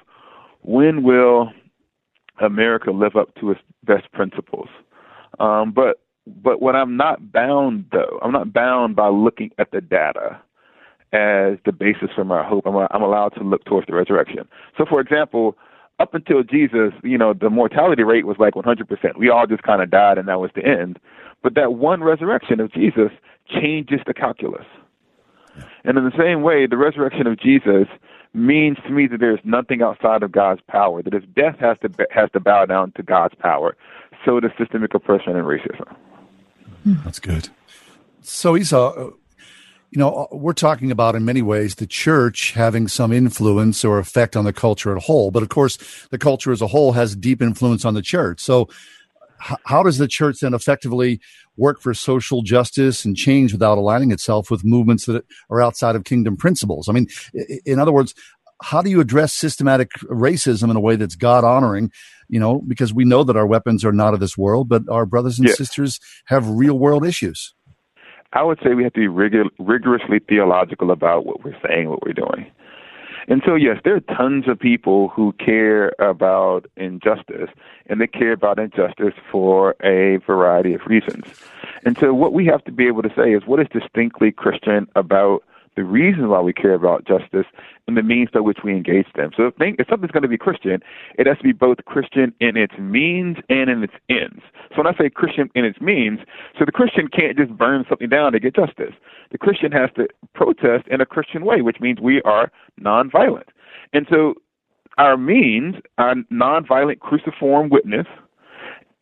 when will America live up to its best principles. Um, but but what I'm not bound though, I'm not bound by looking at the data as the basis for my hope. I'm, I'm allowed to look towards the resurrection. So, for example, up until Jesus, you know, the mortality rate was like 100%. We all just kind of died, and that was the end. But that one resurrection of Jesus changes the calculus. And in the same way, the resurrection of Jesus means to me that there's nothing outside of God's power. That if death has to has to bow down to God's power, so does systemic oppression and racism. That's good. So Esau, uh, you know, uh, we're talking about in many ways the church having some influence or effect on the culture as a whole, but of course, the culture as a whole has deep influence on the church. So, h- how does the church then effectively work for social justice and change without aligning itself with movements that are outside of kingdom principles? I mean, in other words, how do you address systematic racism in a way that's God honoring? You know, because we know that our weapons are not of this world, but our brothers and Yeah. sisters have real world issues. I would say we have to be rigor- rigorously theological about what we're saying, what we're doing. And so, yes, there are tons of people who care about injustice, and they care about injustice for a variety of reasons. And so, what we have to be able to say is what is distinctly Christian about the reason why we care about justice and the means by which we engage them. So, if, thing, if something's going to be Christian, it has to be both Christian in its means and in its ends. So, when I say Christian in its means, so the Christian can't just burn something down to get justice. The Christian has to protest in a Christian way, which means we are nonviolent. And so, our means, our nonviolent cruciform witness,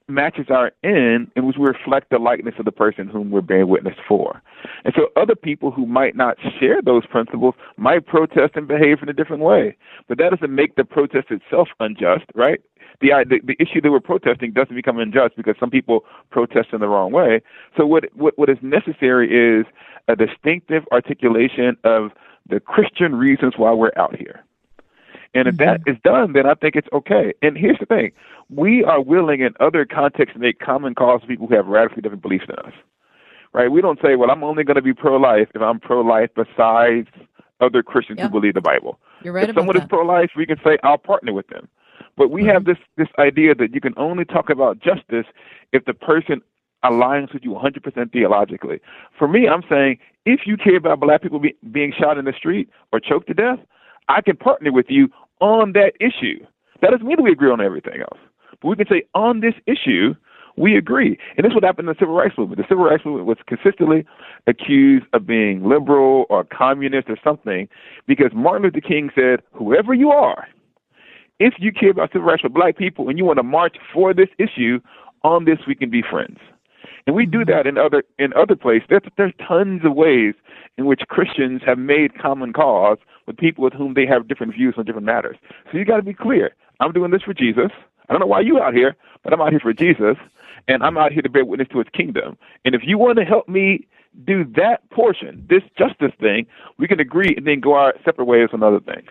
matches our end in which we reflect the likeness of the person whom we're bearing witness for. And so other people who might not share those principles might protest and behave in a different way. But that doesn't make the protest itself unjust, right? The, the the issue that we're protesting doesn't become unjust because some people protest in the wrong way. So what what what is necessary is a distinctive articulation of the Christian reasons why we're out here. And if that mm-hmm. is done, then I think it's okay. And here's the thing we are willing in other contexts to make common cause with people who have radically different beliefs than us. Right? We don't say, well, I'm only going to be pro life if I'm pro life besides other Christians who believe the Bible. You're right if someone that. is pro life, we can say, I'll partner with them. But we have mm-hmm. this, this idea that you can only talk about justice if the person aligns with you 100% theologically. For me, I'm saying if you care about black people be, being shot in the street or choked to death, I can partner with you on that issue. That doesn't mean that we agree on everything else. But we can say on this issue, we agree. And this is what happened in the civil rights movement. The civil rights movement was consistently accused of being liberal or communist or something because Martin Luther King said, whoever you are, if you care about civil rights for black people and you want to march for this issue, on this we can be friends. And we do that in other in other places. There's there's tons of ways in which Christians have made common cause with people with whom they have different views on different matters. So you got to be clear. I'm doing this for Jesus. I don't know why you out here, but I'm out here for Jesus, and I'm out here to bear witness to His kingdom. And if you want to help me do that portion, this justice thing, we can agree and then go our separate ways on other things.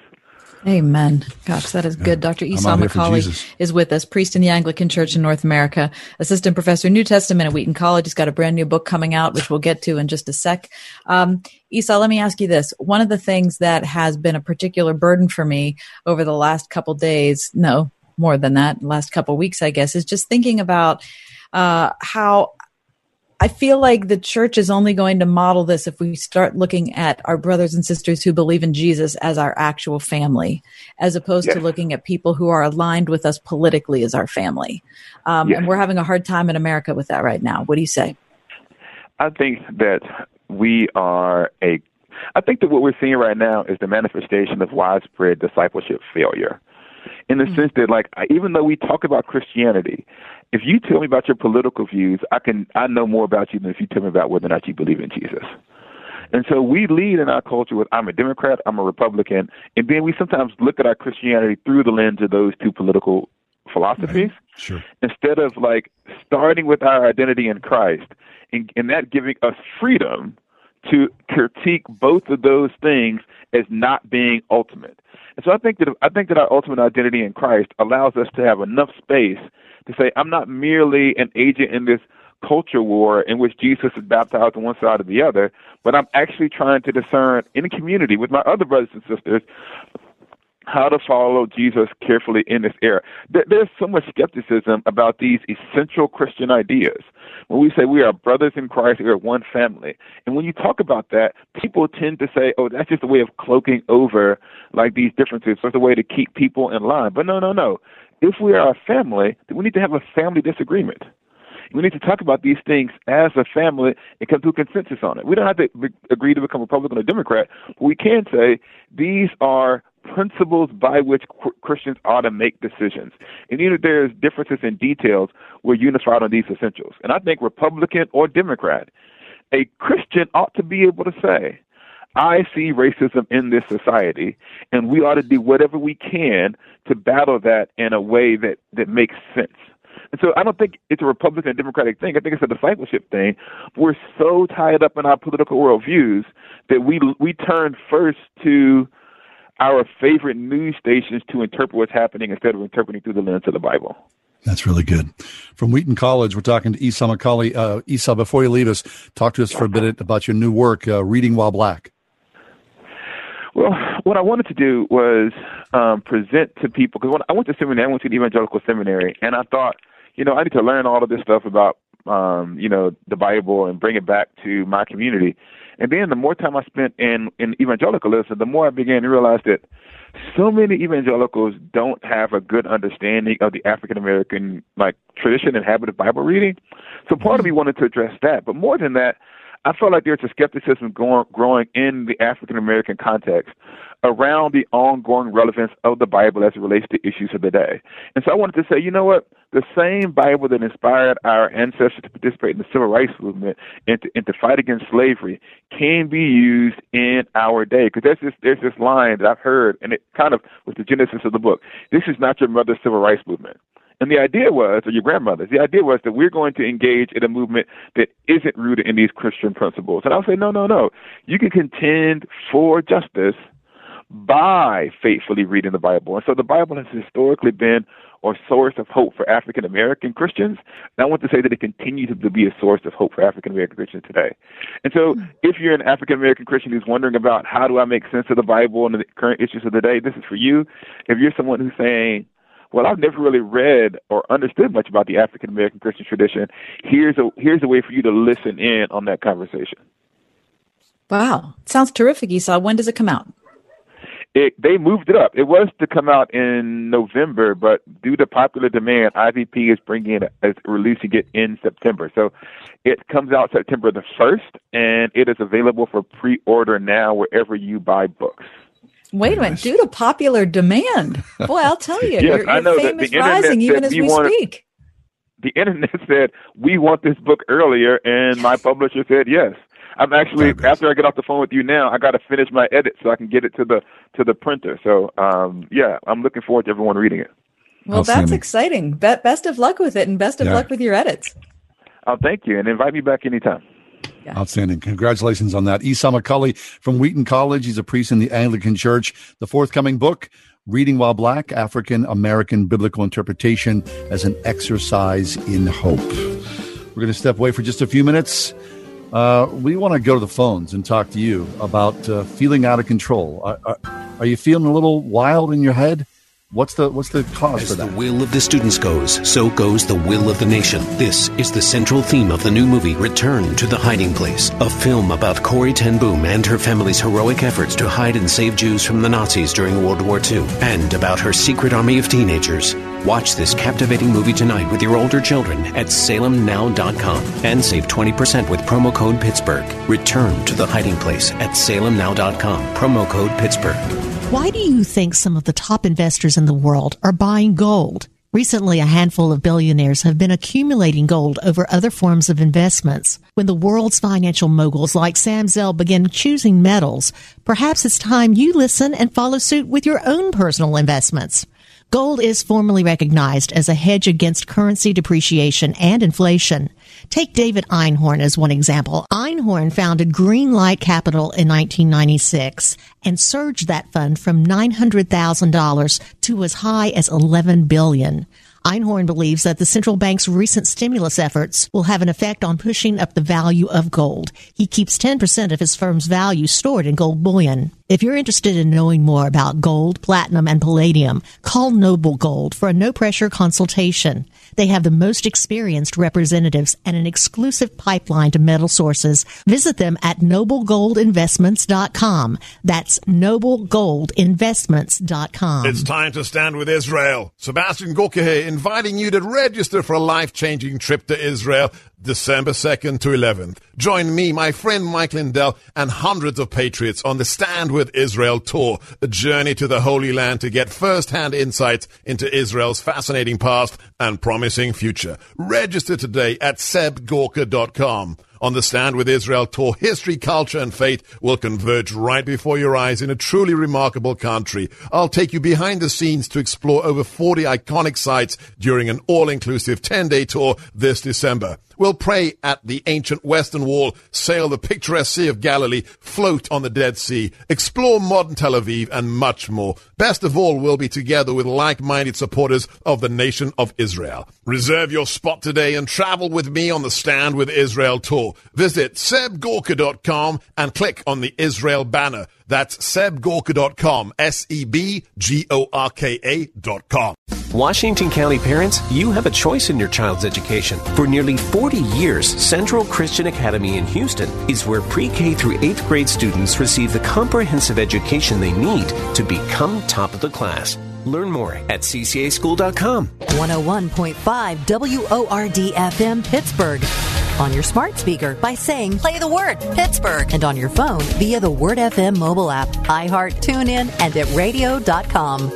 Amen. Gosh, that is good. Dr. Esau out here for McCaulley is with us, priest in the Anglican Church in North America, assistant professor, New Testament at Wheaton College. He's got a brand new book coming out, which we'll get to in just a sec. Um, Esau, let me ask you this. One of the things that has been a particular burden for me over the last couple days, no, more than that, last couple weeks, I guess, is just thinking about uh, how I feel like the church is only going to model this if we start looking at our brothers and sisters who believe in Jesus as our actual family, as opposed to looking at people who are aligned with us politically as our family. Um, Yes. And we're having a hard time in America with that right now. What do you say? I think that we are a. I think that what we're seeing right now is the manifestation of widespread discipleship failure. In the mm-hmm. sense that, like, even though we talk about Christianity, if you tell me about your political views, I can I know more about you than if you tell me about whether or not you believe in Jesus. And so we lead in our culture with I'm a Democrat, I'm a Republican, and then we sometimes look at our Christianity through the lens of those two political philosophies mm-hmm. Sure. instead of like starting with our identity in Christ and, and that giving us freedom to critique both of those things as not being ultimate. And so I think that I think that our ultimate identity in Christ allows us to have enough space to say I'm not merely an agent in this culture war in which Jesus is baptized on one side or the other, but I'm actually trying to discern in a community with my other brothers and sisters how to follow Jesus carefully in this era. There's so much skepticism about these essential Christian ideas. When we say we are brothers in Christ, we are one family. And when you talk about that, people tend to say, oh, that's just a way of cloaking over like these differences. It's a way to keep people in line. But no, no, no. If we are a family, then we need to have a family disagreement. We need to talk about these things as a family and come to a consensus on it. We don't have to be- agree to become Republican or Democrat, but we can say these are principles by which Christians ought to make decisions. And even if there's differences in details, we're unified on these essentials. And I think Republican or Democrat, a Christian ought to be able to say, I see racism in this society, and we ought to do whatever we can to battle that in a way that, that makes sense. And so I don't think it's a Republican or Democratic thing. I think it's a discipleship thing. We're so tied up in our political worldviews that we we turn first to our favorite news stations to interpret what's happening instead of interpreting through the lens of the Bible. That's really good. From Wheaton College, we're talking to Esau McCaulley. Uh, Esau, before you leave us, talk to us for a minute about your new work, uh, Reading While Black. Well, what I wanted to do was um, present to people, because when I went to seminary, I went to the evangelical seminary, and I thought, you know, I need to learn all of this stuff about, um, you know, the Bible and bring it back to my community. And then the more time I spent in, in evangelicalism, the more I began to realize that so many evangelicals don't have a good understanding of the African American like tradition and habit of Bible reading. So part of me mm-hmm. wanted to address that. But more than that, I felt like there's a skepticism going, growing in the African American context around the ongoing relevance of the Bible as it relates to issues of the day. And so I wanted to say, you know what? The same Bible that inspired our ancestors to participate in the civil rights movement and to, and to fight against slavery can be used in our day. Because there's this, there's this line that I've heard, and it kind of was the genesis of the book. This is not your mother's civil rights movement. And the idea was, or your grandmother's, the idea was that we're going to engage in a movement that isn't rooted in these Christian principles. And I'll say, no, no, no. You can contend for justice by faithfully reading the Bible. And so the Bible has historically been a source of hope for African American Christians. And I want to say that it continues to be a source of hope for African American Christians today. And so if you're an African American Christian who's wondering about how do I make sense of the Bible and the current issues of the day, this is for you. If you're someone who's saying, well, I've never really read or understood much about the African American Christian tradition. Here's a here's a way for you to listen in on that conversation. Wow, sounds terrific, Esau. When does it come out? It, they moved it up. It was to come out in November, but due to popular demand, IVP is bringing it, is releasing it in September. So it comes out September the first, and it is available for pre-order now wherever you buy books. Wait a minute, due to popular demand. Boy, I'll tell you, yes, your, I know fame that is the internet rising even as we wanted- speak. The internet said we want this book earlier, and my publisher said yes. I'm actually after I get off the phone with you now, I got to finish my edit so I can get it to the to the printer. So um, yeah, I'm looking forward to everyone reading it. Well, that's exciting. Be- best of luck with it, and best of Yeah. luck with your edits. Oh, thank you, and invite me back anytime. Outstanding. Congratulations on that. Esau McCaulley from Wheaton College. He's a priest in the Anglican Church. The forthcoming book, Reading While Black African American Biblical Interpretation as an Exercise in Hope. We're going to step away for just a few minutes. Uh, we want to go to the phones and talk to you about uh, feeling out of control. Are, are, are you feeling a little wild in your head? What's the what's the cause As for that? As the will of the students goes, so goes the will of the nation. This is the central theme of the new movie, Return to the Hiding Place, a film about Corrie Ten Boom and her family's heroic efforts to hide and save Jews from the Nazis during World War II, and about her secret army of teenagers. Watch this captivating movie tonight with your older children at salemnow.com and save 20% with promo code Pittsburgh. Return to the Hiding Place at salemnow.com, promo code Pittsburgh. Why do you think some of the top investors in the world are buying gold? Recently, a handful of billionaires have been accumulating gold over other forms of investments. When the world's financial moguls like Sam Zell begin choosing metals, perhaps it's time you listen and follow suit with your own personal investments. Gold is formally recognized as a hedge against currency depreciation and inflation. Take David Einhorn as one example. Einhorn founded Greenlight Capital in 1996 and surged that fund from $900,000 to as high as 11 billion. Einhorn believes that the central bank's recent stimulus efforts will have an effect on pushing up the value of gold. He keeps 10% of his firm's value stored in gold bullion. If you're interested in knowing more about gold, platinum, and palladium, call Noble Gold for a no pressure consultation. They have the most experienced representatives and an exclusive pipeline to metal sources. Visit them at noblegoldinvestments.com. That's noblegoldinvestments.com. It's time to stand with Israel. Sebastian Gorka here, inviting you to register for a life changing trip to Israel December 2nd to 11th. Join me, my friend Mike Lindell, and hundreds of patriots on the Stand with Israel tour, a journey to the Holy Land to get first-hand insights into Israel's fascinating past and promising future. Register today at sebgorka.com. On the Stand with Israel tour, history, culture, and faith will converge right before your eyes in a truly remarkable country. I'll take you behind the scenes to explore over 40 iconic sites during an all-inclusive 10-day tour this December. We'll pray at the ancient Western Wall, sail the picturesque Sea of Galilee, float on the Dead Sea, explore modern Tel Aviv, and much more. Best of all, we'll be together with like-minded supporters of the nation of Israel. Reserve your spot today and travel with me on the Stand with Israel tour. Visit sebgorka.com and click on the Israel banner. That's sebgorka.com, S-E-B-G-O-R-K-A dot com. Washington County parents, you have a choice in your child's education. For nearly 40 years, Central Christian Academy in Houston is where pre K through 8th grade students receive the comprehensive education they need to become top of the class. Learn more at ccaschool.com. 101.5 WORD FM Pittsburgh. On your smart speaker by saying, play the word Pittsburgh. And on your phone via the Word FM mobile app, iHeart, TuneIn, and at radio.com.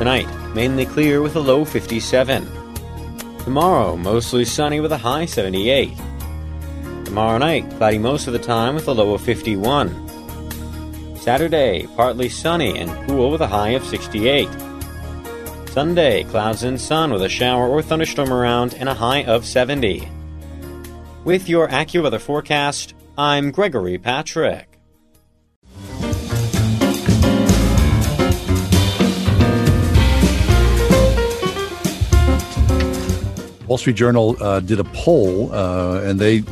Tonight, mainly clear with a low 57. Tomorrow, mostly sunny with a high 78. Tomorrow night, cloudy most of the time with a low of 51. Saturday, partly sunny and cool with a high of 68. Sunday, clouds and sun with a shower or thunderstorm around and a high of 70. With your AccuWeather forecast, I'm Gregory Patrick. Wall Street Journal uh, did a poll, uh, and they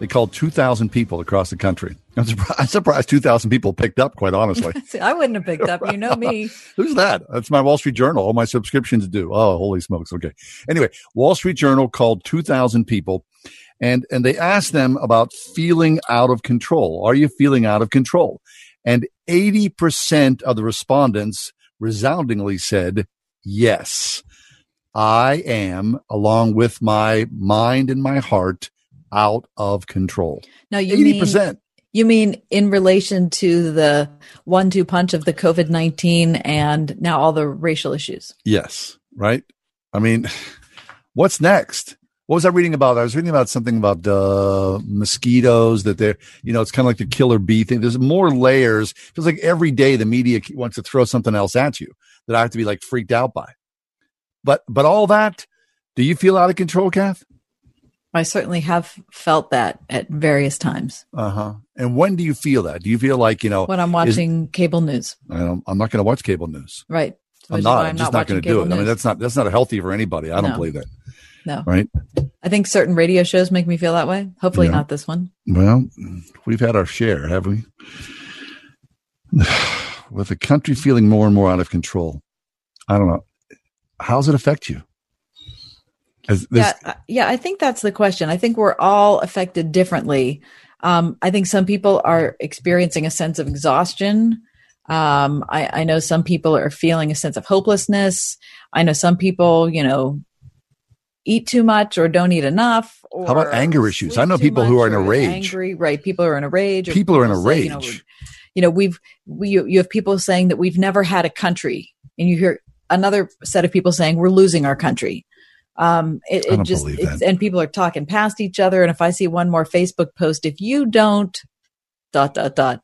they called 2,000 people across the country. I'm surprised, I'm surprised 2,000 people picked up, quite honestly. See, I wouldn't have picked up. You know me. Who's that? That's my Wall Street Journal. All my subscriptions do. Oh, holy smokes. Okay. Anyway, Wall Street Journal called 2,000 people and, and they asked them about feeling out of control. Are you feeling out of control? And 80% of the respondents resoundingly said yes. I am, along with my mind and my heart, out of control. Now you 80%. mean you mean in relation to the one-two punch of the COVID nineteen and now all the racial issues? Yes, right. I mean, what's next? What was I reading about? I was reading about something about uh, mosquitoes that they're, you know, it's kind of like the killer bee thing. There's more layers. It feels like every day the media wants to throw something else at you that I have to be like freaked out by. But, but all that, do you feel out of control, Kath? I certainly have felt that at various times Uh huh. And when do you feel that? Do you feel like you know when I'm is- watching cable news. I don't, I'm not going to watch cable news. Right. I'm is not. I'm just not going to do it. I mean, that's not that's not healthy for anybody. I don't No. believe that. no. Right. I think certain radio shows make me feel that way. Hopefully Yeah. not this one. Well, we've had our share, have we? With the country feeling more and more out of control, I don't know. How does it affect you? As this, yeah, uh, yeah, I think that's the question. I think we're all affected differently. Um, I think some people are experiencing a sense of exhaustion. Um, I, I know some people are feeling a sense of hopelessness. I know some people, you know, eat too much or don't eat enough. Or how about anger issues? I know people who are in a rage. Angry, right? People are in a rage. or People are in a say, you know, rage. you know, we've we you, you have people saying that we've never had a country, and you hear another set of people saying we're losing our country. Um, it, it just believe it's, that. and people are talking past each other. And if I see one more Facebook post, if you don't, dot dot dot,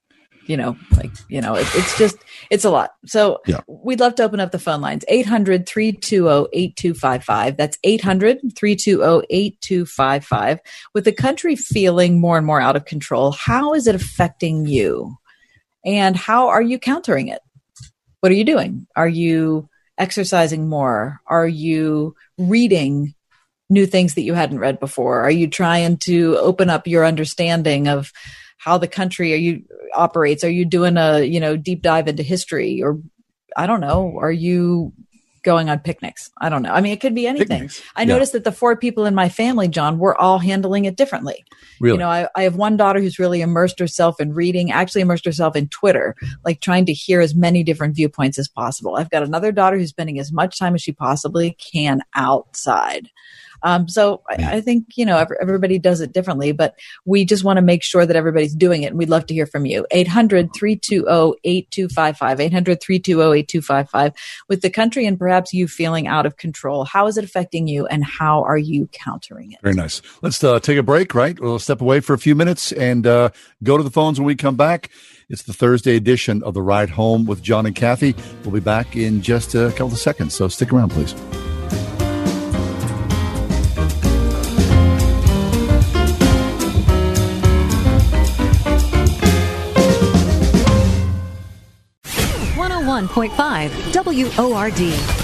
you know, like you know, it, it's just it's a lot. So Yeah. we'd love to open up the phone lines 800 320 8255. That's 800 320 8255. With the country feeling more and more out of control, how is it affecting you? And how are you countering it? what are you doing? Are you exercising more? Are you reading new things that you hadn't read before? Are you trying to open up your understanding of how the country are you operates? Are you doing a, you know, deep dive into history or I don't know, are you going on picnics? I don't know. I mean, it could be anything. Picnics. I Yeah. noticed that the four people in my family, John, we're all handling it differently. Really? You know, I, I have one daughter who's really immersed herself in reading, actually immersed herself in Twitter, like trying to hear as many different viewpoints as possible. I've got another daughter who's spending as much time as she possibly can outside. Um, so I, I think, you know, every, everybody does it differently, but we just want to make sure that everybody's doing it. And we'd love to hear from you. 800-320-8255, 800-320-8255 with the country and perhaps you feeling out of control. How is it affecting you and how are you countering it? Very nice. Let's uh, take a break, right? We'll step away for a few minutes and uh, go to the phones when we come back. It's the Thursday edition of The Ride Home with John and Kathy. We'll be back in just a couple of seconds, so stick around, please. One hundred one point five WORD.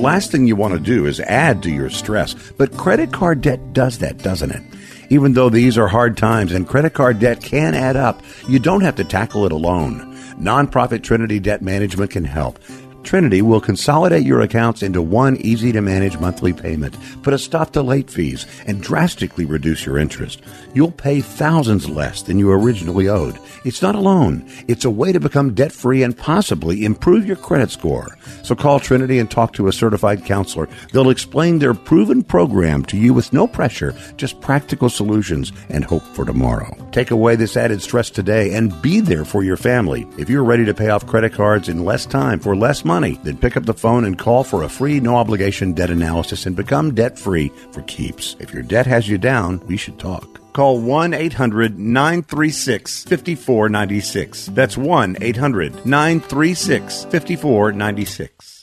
last thing you want to do is add to your stress. But credit card debt does that, doesn't it? Even though these are hard times and credit card debt can add up, you don't have to tackle it alone. Nonprofit Trinity Debt Management can help. Trinity will consolidate your accounts into one easy to manage monthly payment, put a stop to late fees, and drastically reduce your interest. You'll pay thousands less than you originally owed. It's not a loan, it's a way to become debt free and possibly improve your credit score. So call Trinity and talk to a certified counselor. They'll explain their proven program to you with no pressure, just practical solutions and hope for tomorrow. Take away this added stress today and be there for your family. If you're ready to pay off credit cards in less time for less money, then pick up the phone and call for a free no obligation debt analysis and become debt free for keeps. If your debt has you down, we should talk. Call 1 800 936 5496. That's 1 800 936 5496.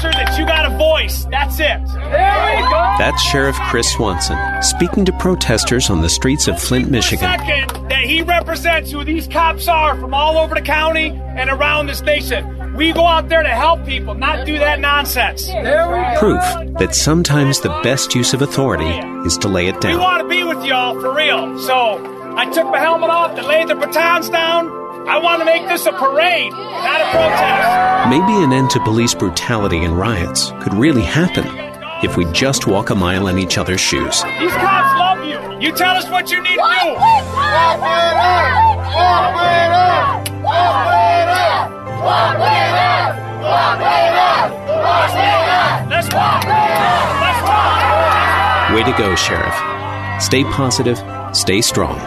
Sure that you got a voice. That's it. There we go. That's Sheriff Chris Swanson speaking to protesters on the streets of Flint, Michigan. Second, that he represents who these cops are from all over the county and around this nation. We go out there to help people, not do that nonsense. There we go. Proof that sometimes the best use of authority is to lay it down. We want to be with y'all for real. So I took my helmet off and laid the batons down. I want to make this a parade, not a protest. Maybe an end to police brutality and riots could really happen if we just walk a mile in each other's shoes. These cops love you. You tell us what you need to do. Walk with us. Walk with us. Walk with us. Walk with us. Walk with us. Walk with us. Let's walk. Let's walk. Way to go, Sheriff. Stay positive, stay strong,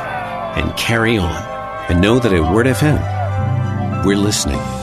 and carry on. And know that at Word FM, we're listening.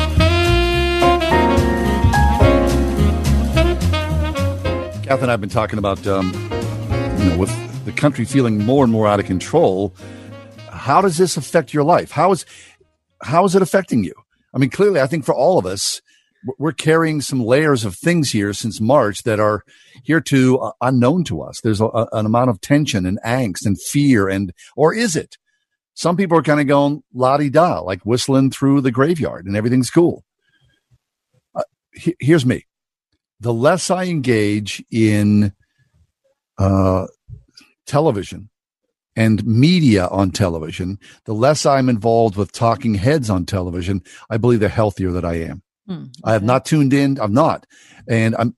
Kath and I have been talking about, um, you know, with the country feeling more and more out of control. How does this affect your life? How is how is it affecting you? I mean, clearly, I think for all of us, we're- carrying some layers of things here since March that are here to uh, unknown to us. There's a- an amount of tension and angst and fear, and or is it? Some people are kind of going la di da, like whistling through the graveyard, and everything's cool. Uh, he- here's me the less I engage in uh, television and media on television, the less I'm involved with talking heads on television, I believe the healthier that I am. Hmm, I have not tuned in. I'm not. And I'm,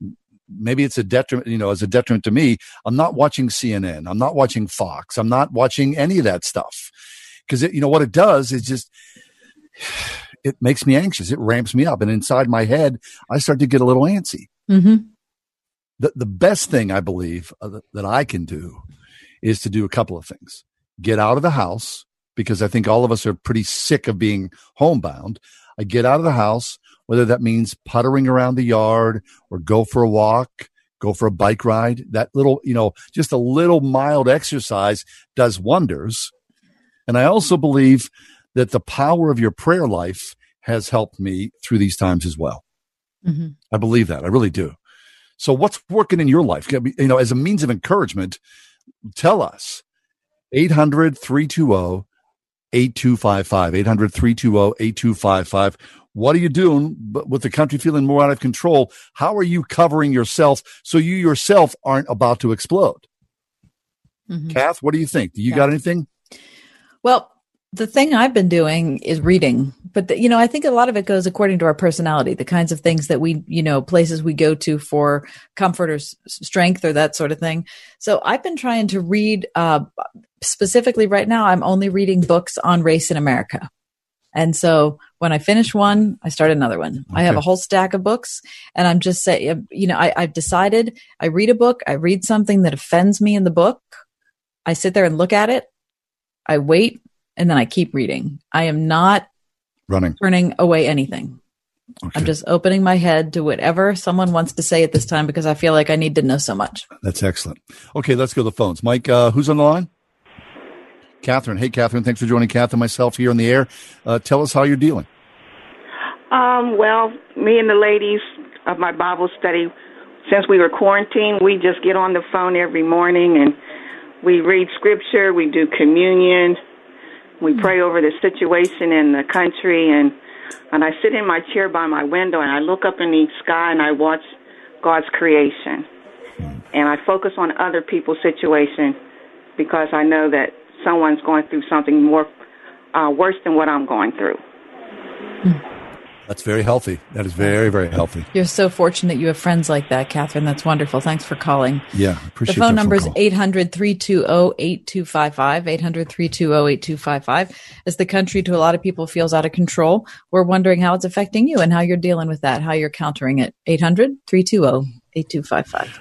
maybe it's a detriment, you know, as a detriment to me. I'm not watching CNN. I'm not watching Fox. I'm not watching any of that stuff. Cause it, you know, what it does is just, it makes me anxious. It ramps me up. And inside my head, I start to get a little antsy. Mm-hmm. The, the best thing I believe uh, that I can do is to do a couple of things. Get out of the house because I think all of us are pretty sick of being homebound. I get out of the house, whether that means puttering around the yard or go for a walk, go for a bike ride. That little, you know, just a little mild exercise does wonders. And I also believe that the power of your prayer life has helped me through these times as well. Mm-hmm. I believe that. I really do. So what's working in your life? You know, as a means of encouragement, tell us 800 320 8255 800 320 8255 what are you doing with the country feeling more out of control how are you covering yourself so you yourself aren't about to explode Mhm. kath what do you think do you Yeah. got anything Well, the thing I've been doing is reading, but the, you know, I think a lot of it goes according to our personality, the kinds of things that we, you know, places we go to for comfort or s- strength or that sort of thing. So I've been trying to read, uh, specifically right now, I'm only reading books on race in America. And so when I finish one, I start another one. I have a whole stack of books and I'm just saying, you know, I, I've decided I read a book, I read something that offends me in the book. I sit there and look at it. I wait and then I keep reading. I am not running. turning away anything. I'm just opening my head to whatever someone wants to say at this time because I feel like I need to know so much. that's excellent. Okay let's go to the phones. Mike uh, who's on the line? Catherine. Hey catherine. Thanks for joining Catherine myself here on the air. Uh, tell us how you're dealing. Um, well, me and the ladies of my Bible study, since we were quarantined, we just get on the phone every morning and we read scripture, we do communion, we hmm. pray over the situation in the country, and and I sit in my chair by my window and I look up in the sky and I watch God's creation, hmm. and I focus on other people's situation because I know that someone's going through something more uh, worse than what I'm going through. Hmm. That's very healthy that is very very healthy You're so fortunate you have friends like that, Catherine. That's wonderful. Thanks for calling. yeah appreciate it. The phone number is call. 800 320 8255. 800 320 8255. As the country, to a lot of people, feels out of control, we're wondering how it's affecting you and how you're dealing with that, how you're countering it. 800 320 8255.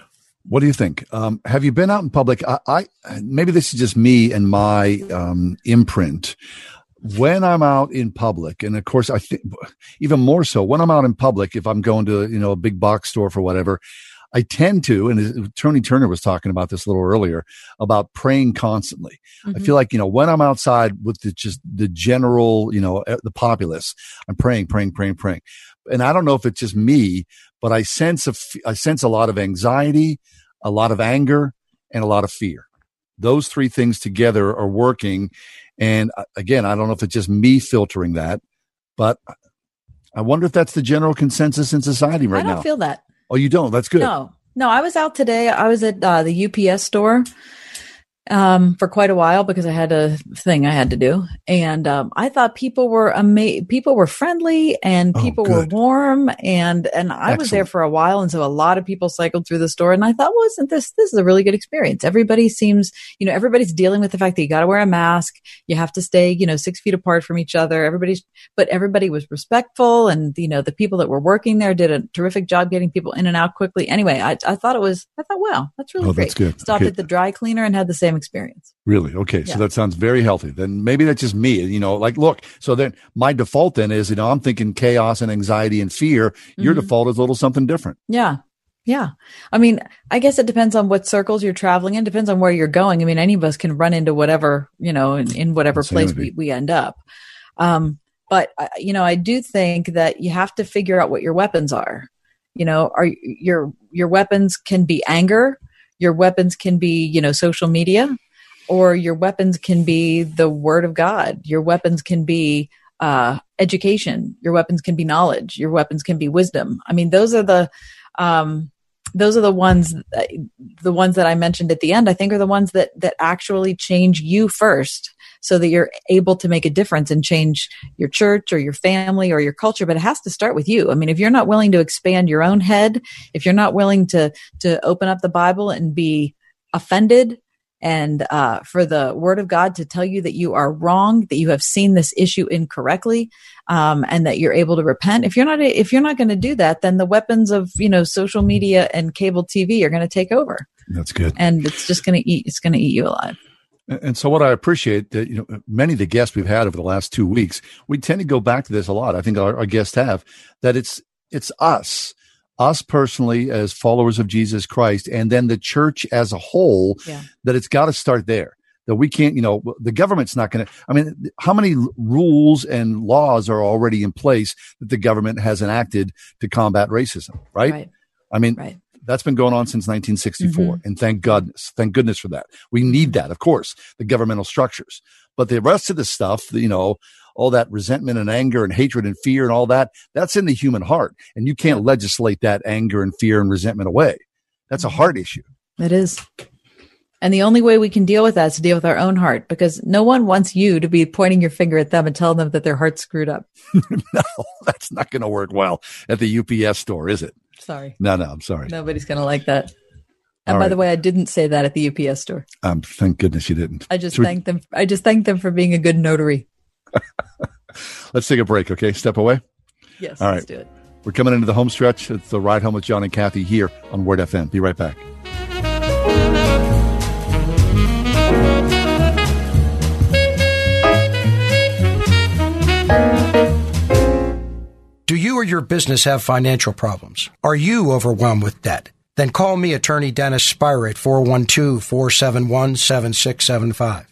What do you think? Um, have you been out in public? I, I maybe this is just me and my um, imprint. When I'm out in public, and of course, I think even more so when I'm out in public, if I'm going to you know a big box store for whatever, I tend to, and Tony Turner was talking about this a little earlier about praying constantly. I mm-hmm. feel like you know when I'm outside with the just the general, you know, the populace, I'm praying, praying, praying, praying, and I don't know if it's just me, but I sense a, I sense a lot of anxiety, a lot of anger, and a lot of fear. Those three things together are working, and uh, again, I don't know if it's just me filtering that, but I wonder if that's the general consensus in society right now. I don't now. feel that. oh, you don't? That's good. No, no. I was out today. I was at uh, the UPS store um, for quite a while because I had a thing I had to do, and um, I thought people were ama- people were friendly and people were warm, and and I was there for a while, and so a lot of people cycled through the store, and I thought, wasn't this this is a really good experience? Everybody seems, you know, everybody's dealing with the fact that you got to wear a mask, you have to stay, you know, six feet apart from each other. Everybody's, but everybody was respectful, and you know, the people that were working there did a terrific job getting people in and out quickly. Anyway, I I thought it was, I thought, wow, that's really Oh, great. that's good. Stopped Okay. at the dry cleaner and had the same experience. Really? Okay. So that sounds very healthy. Then maybe that's just me. You know, like, look, so then my default then is, you know, I'm thinking chaos and anxiety and fear. Your Mhm. default is a little something different. Yeah. Yeah. I mean, I guess it depends on what circles you're traveling in, depends on where you're going. I mean, any of us can run into whatever, you know, in, in whatever place we, we end up. Um, but, uh, you know, I do think that you have to figure out what your weapons are. You know, are your, your weapons can be anger, your weapons can be, you know, social media, or your weapons can be the word of God. Your weapons can be, uh, education. Your weapons can be knowledge. Your weapons can be wisdom. I mean, those are the, um, those are the ones the ones that I mentioned at the end I think are the ones that that actually change you first so that you're able to make a difference and change your church or your family or your culture but it has to start with you I mean if you're not willing to expand your own head if you're not willing to to open up the bible and be offended and uh, for the word of God to tell you that you are wrong, that you have seen this issue incorrectly, um, and that you're able to repent. If you're not, if you're not going to do that, then the weapons of you know social media and cable TV are going to take over, That's good. and it's just going to eat. It's going to eat you alive. And so, what I appreciate that you know, many of the guests we've had over the last two weeks, we tend to go back to this a lot. I think our, our guests have that it's it's us, us personally as followers of Jesus Christ, and then the church as a whole. Yeah. That it's got to start there. That we can't, you know, the government's not going to. I mean, how many rules and laws are already in place that the government has enacted to combat racism? Right. Right. I mean, that's been going on since 1964, Mhm. and thank goodness, thank goodness for that. We need that, of course, the governmental structures. But the rest of the stuff, you know, all that resentment and anger and hatred and fear and all that, that's in the human heart, and you can't legislate that anger and fear and resentment away. That's a heart issue. It is. And the only way we can deal with that is to deal with our own heart because no one wants you to be pointing your finger at them and telling them that their heart's screwed up. no, that's not going to work well at the UPS store, is it? Sorry. No, no, I'm sorry. Nobody's going to like that. And All by right. the way, I didn't say that at the UPS store. Um, thank goodness you didn't. I just Should we- thanked them. I just thanked them for being a good notary. Let's take a break, okay? Step away. Yes, All let's do it. We're coming into the home stretch. It's the ride home with John and Kathy here on Word FM. Be right back. You or your business have financial problems? Are you overwhelmed with debt? Then call me, attorney Dennis Spyra at 412-471-7675.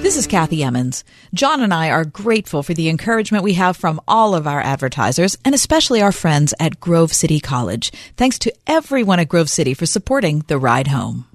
This is Kathy Emmons. John and I are grateful for the encouragement we have from all of our advertisers and especially our friends at Grove City College. Thanks to everyone at Grove City for supporting the ride home.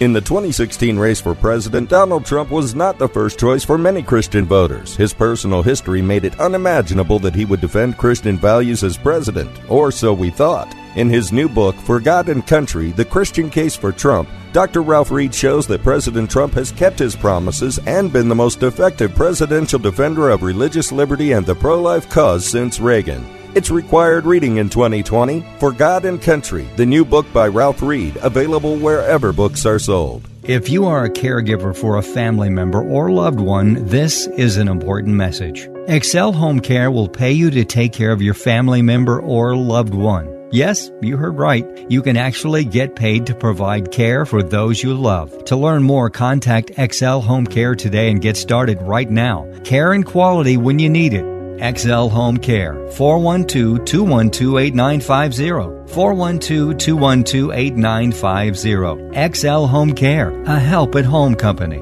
In the 2016 race for president, Donald Trump was not the first choice for many Christian voters. His personal history made it unimaginable that he would defend Christian values as president, or so we thought. In his new book, For God and Country The Christian Case for Trump, Dr. Ralph Reed shows that President Trump has kept his promises and been the most effective presidential defender of religious liberty and the pro life cause since Reagan. It's required reading in 2020 For God and Country, the new book by Ralph Reed, available wherever books are sold. If you are a caregiver for a family member or loved one, this is an important message. Excel Home Care will pay you to take care of your family member or loved one. Yes, you heard right. You can actually get paid to provide care for those you love. To learn more, contact XL Home Care today and get started right now. Care and quality when you need it. XL Home Care, 412-212-8950. 412-212-8950. XL Home Care, a help at home company.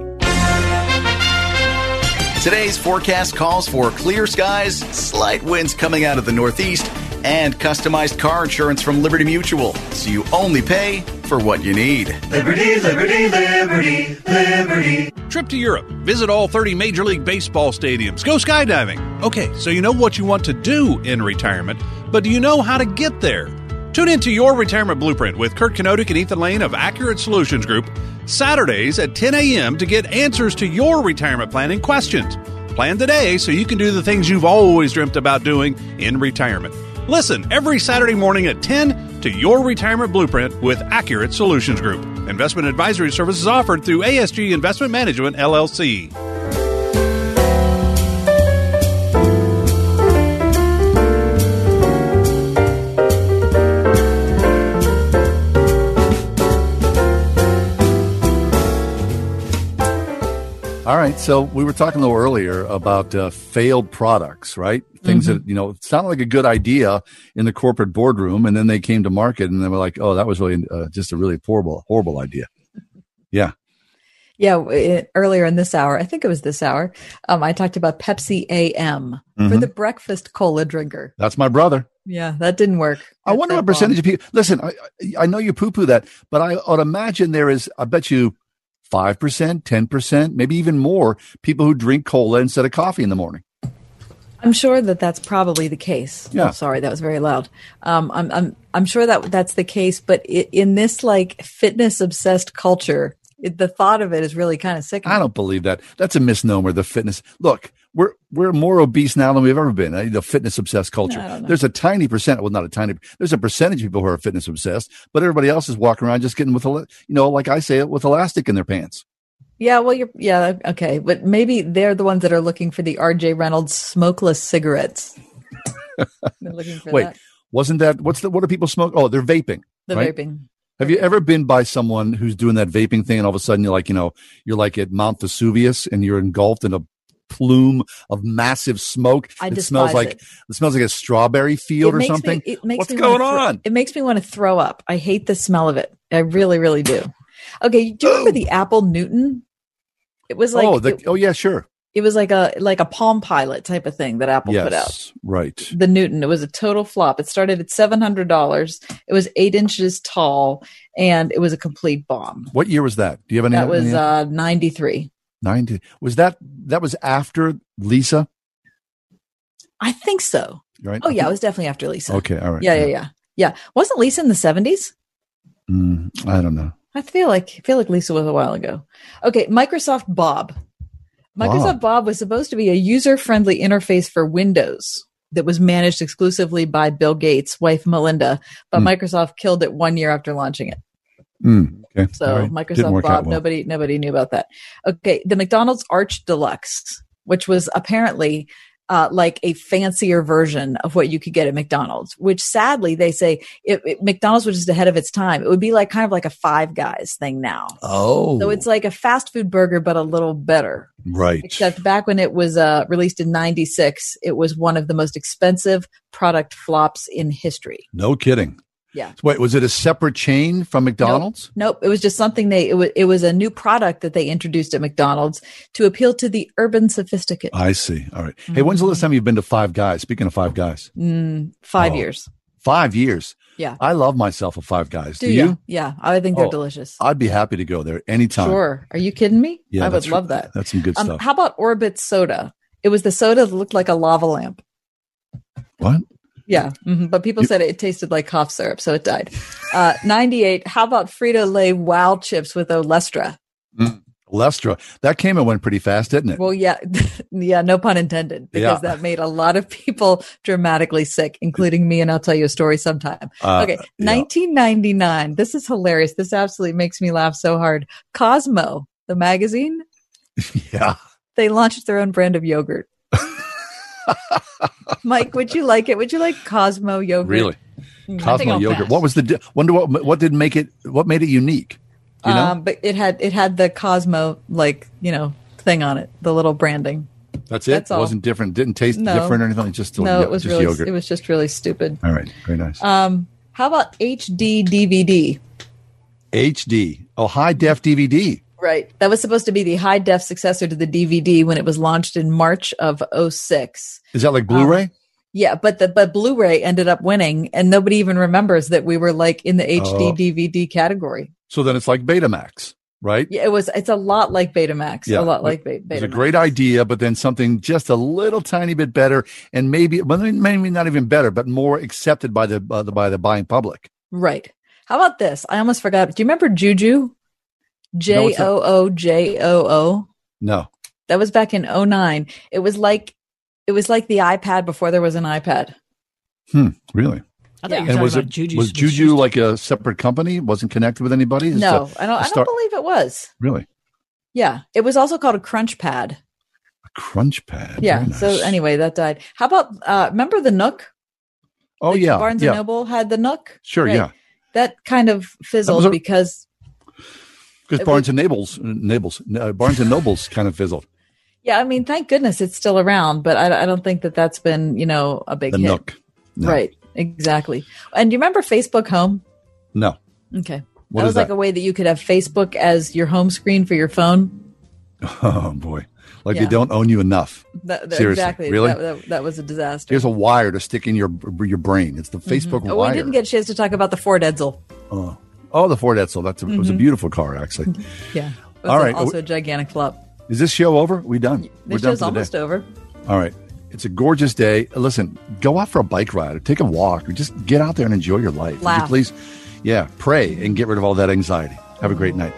Today's forecast calls for clear skies, slight winds coming out of the northeast, and customized car insurance from Liberty Mutual, so you only pay for what you need. Liberty, liberty, liberty, liberty. Trip to Europe. Visit all 30 Major League Baseball stadiums. Go skydiving. Okay, so you know what you want to do in retirement, but do you know how to get there? Tune into Your Retirement Blueprint with Kurt Kenodik and Ethan Lane of Accurate Solutions Group Saturdays at 10 a.m. to get answers to your retirement planning questions. Plan today so you can do the things you've always dreamt about doing in retirement. Listen every Saturday morning at 10 to Your Retirement Blueprint with Accurate Solutions Group. Investment advisory services offered through ASG Investment Management, LLC. All right. So we were talking a little earlier about uh, failed products, right? Things Mm-hmm. that, you know, sounded like a good idea in the corporate boardroom. And then they came to market and they were like, oh, that was really uh, just a really horrible, horrible idea. Yeah. Yeah, it, earlier in this hour, I think it was this hour, um, I talked about Pepsi AM for Mhm. the breakfast cola drinker. That's my brother. Yeah, that didn't work. I wonder what percentage of people listen. I, I- I know you poo poo that, but I would imagine there is, I bet you 5%, 10%, maybe even more people who drink cola instead of coffee in the morning. I'm sure that that's probably the case. Yeah. Oh, sorry, that was very loud. Um, I'm I'm I'm sure that that's the case, but i in this like fitness obsessed culture, it, the thought of it is really kind of sick. I don't believe that. That's a misnomer. The fitness. Look, we're we're more obese now than we've ever been. uh, The fitness obsessed culture. There's a tiny percent. Well, not a tiny. There's a percentage of people who are fitness obsessed, but everybody else is walking around just getting with a, you know, like I say it, with elastic in their pants. Yeah, well, you're yeah okay, but maybe they're the ones that are looking for the R.J. Reynolds smokeless cigarettes. they're looking for Wait, that. wasn't that? What's the? What do people smoke? Oh, they're vaping. The right? vaping. Have you ever been by someone who's doing that vaping thing, and all of a sudden you're like, you know, you're like at Mount Vesuvius, and you're engulfed in a plume of massive smoke. I it smells like it. it smells like a strawberry field It or makes me- something. it makes What's me going on? It makes me want to throw up. I hate the smell of it. I really, really do. Okay, do you remember the Apple Newton? It was like oh, the, it, oh yeah, sure. it was like a like a Palm Pilot type of thing that Apple put out. Right. The Newton. It was a total flop. It started at seven hundred dollars. It was eight inches tall, and it was a complete bomb. What year was that? Do you have any? That was uh, ninety three. Ninety. Was that that was after Lisa? I think so. Right. Oh yeah, it was definitely after Lisa. Okay, all right. Yeah, yeah, yeah, yeah. Wasn't Lisa in the seventies? Mm, I don't know. I feel like I feel like Lisa was a while ago. Okay, Microsoft Bob. Microsoft Bob was supposed to be a user-friendly interface for Windows that was managed exclusively by Bill Gates' wife Melinda, but Hmm. Microsoft killed it one year after launching it. Mm, okay. So all right. Didn't Microsoft Bob, well. nobody nobody knew about that. Okay, the McDonald's Arch Deluxe, which was apparently uh, like a fancier version of what you could get at McDonald's, which sadly they say it, it- McDonald's was just ahead of its time. It would be like kind of like a Five Guys thing now. Oh, So it's like a fast food burger, but a little better. right. Except back when it was uh, released in '96, it was one of the most expensive product flops in history. No kidding. Yeah. Wait, was it a separate chain from McDonald's? Nope, it was just something they it was it was a new product that they introduced at McDonald's to appeal to the urban sophisticate. I see. All right. Hey, when's the last time you've been to Five Guys? Speaking of Five Guys, Mm, five Oh. years. five years. Yeah. I love myself a Five Guys. Do, Do you? Yeah, I think they're Oh, delicious. I'd be happy to go there anytime. Sure. Are you kidding me? Yeah, I would love that. That's some good Um, stuff. how about Orbitz soda? It was the soda that looked like a lava lamp. what? Yeah, mhm, but people said it tasted like cough syrup, so it died. Uh, 98. How about Frito Lay Wow chips with Olestra? Lestra. That came and went pretty fast, didn't it? Well, yeah, yeah, no pun intended, because Yeah. that made a lot of people dramatically sick, including me. And I'll tell you a story sometime. Uh, okay, yeah. 1999. This is hilarious. This absolutely makes me laugh so hard. Cosmo, the magazine, yeah. they launched their own brand of yogurt. Mike, would you like it? Would you like Cosmo yogurt? Really? Mm, Cosmo yogurt. pass. What was the? Wonder what? What did make it? What made it unique? You know, Um, but it had it had the Cosmo like you know thing on it, the little branding. that's it. that's It all. wasn't different. Didn't taste No. different or anything. Just no, yeah, it was just really yogurt. it was just really stupid. All right. Very nice. Um, how about HD DVD? HD. Oh, high def DVD. Right, that was supposed to be the high def successor to the DVD when it was launched in March of 06. Is that like Blu-ray? Yeah, but the but Blu-ray ended up winning, and nobody even remembers that we were like in the HD Oh. DVD category. so then it's like Betamax, right? Yeah, it was. It's a lot like Betamax. yeah, a lot like Be- It was Betamax. a great idea, but then something just a little tiny bit better, and maybe, well, maybe not even better, but more accepted by the, uh, the by the buying public. Right. How about this? I almost forgot. Do you remember JooJoo? J what's that? O O J O O. No, That was back in 09. It was like it was like the iPad before there was an iPad. hmm, really. I thought you were and talking was about it JooJoo's was JooJoo like a separate company? Wasn't connected with anybody? Just No, a- I don't a I start- don't believe it was. Really, Yeah. It was also called a CrunchPad. A CrunchPad. Yeah. Nice. So anyway, that died. How about uh remember the Nook? oh Like, yeah, Barnes yeah. and Noble had the Nook. Sure, yeah. That kind of fizzled was a- because Because Barnes and Nobles, Nobles, uh, Barnes and Nobles kind of fizzled. Yeah, I mean, thank goodness it's still around, but I, I don't think that that's been, you know, a big The hit. Nook. No. Right, exactly. And do you remember Facebook Home? No. Okay. What that was like a way that you could have Facebook as your home screen for your phone. Oh boy, like Yeah. they don't own you enough. That, that- Seriously, exactly. really? That, that, that was a disaster. Here's a wire to stick in your your brain. It's the Facebook Mhm. Oh, wire. we didn't get a chance to talk about the Ford Edsel. oh. Oh, the Ford Edsel. That's a, it was a Mhm. beautiful car, actually. Yeah. It was All a- right. Also a gigantic flop. Is this show over? We done? We're This done show's for the day. almost over. All right. It's a gorgeous day. Listen, go out for a bike ride or take a walk or just get out there and enjoy your life. Would you please, yeah, pray and get rid of all that anxiety. Have a great night.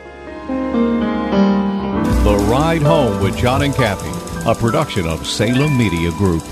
The Ride Home with John and Kathy, a production of Salem Media Group.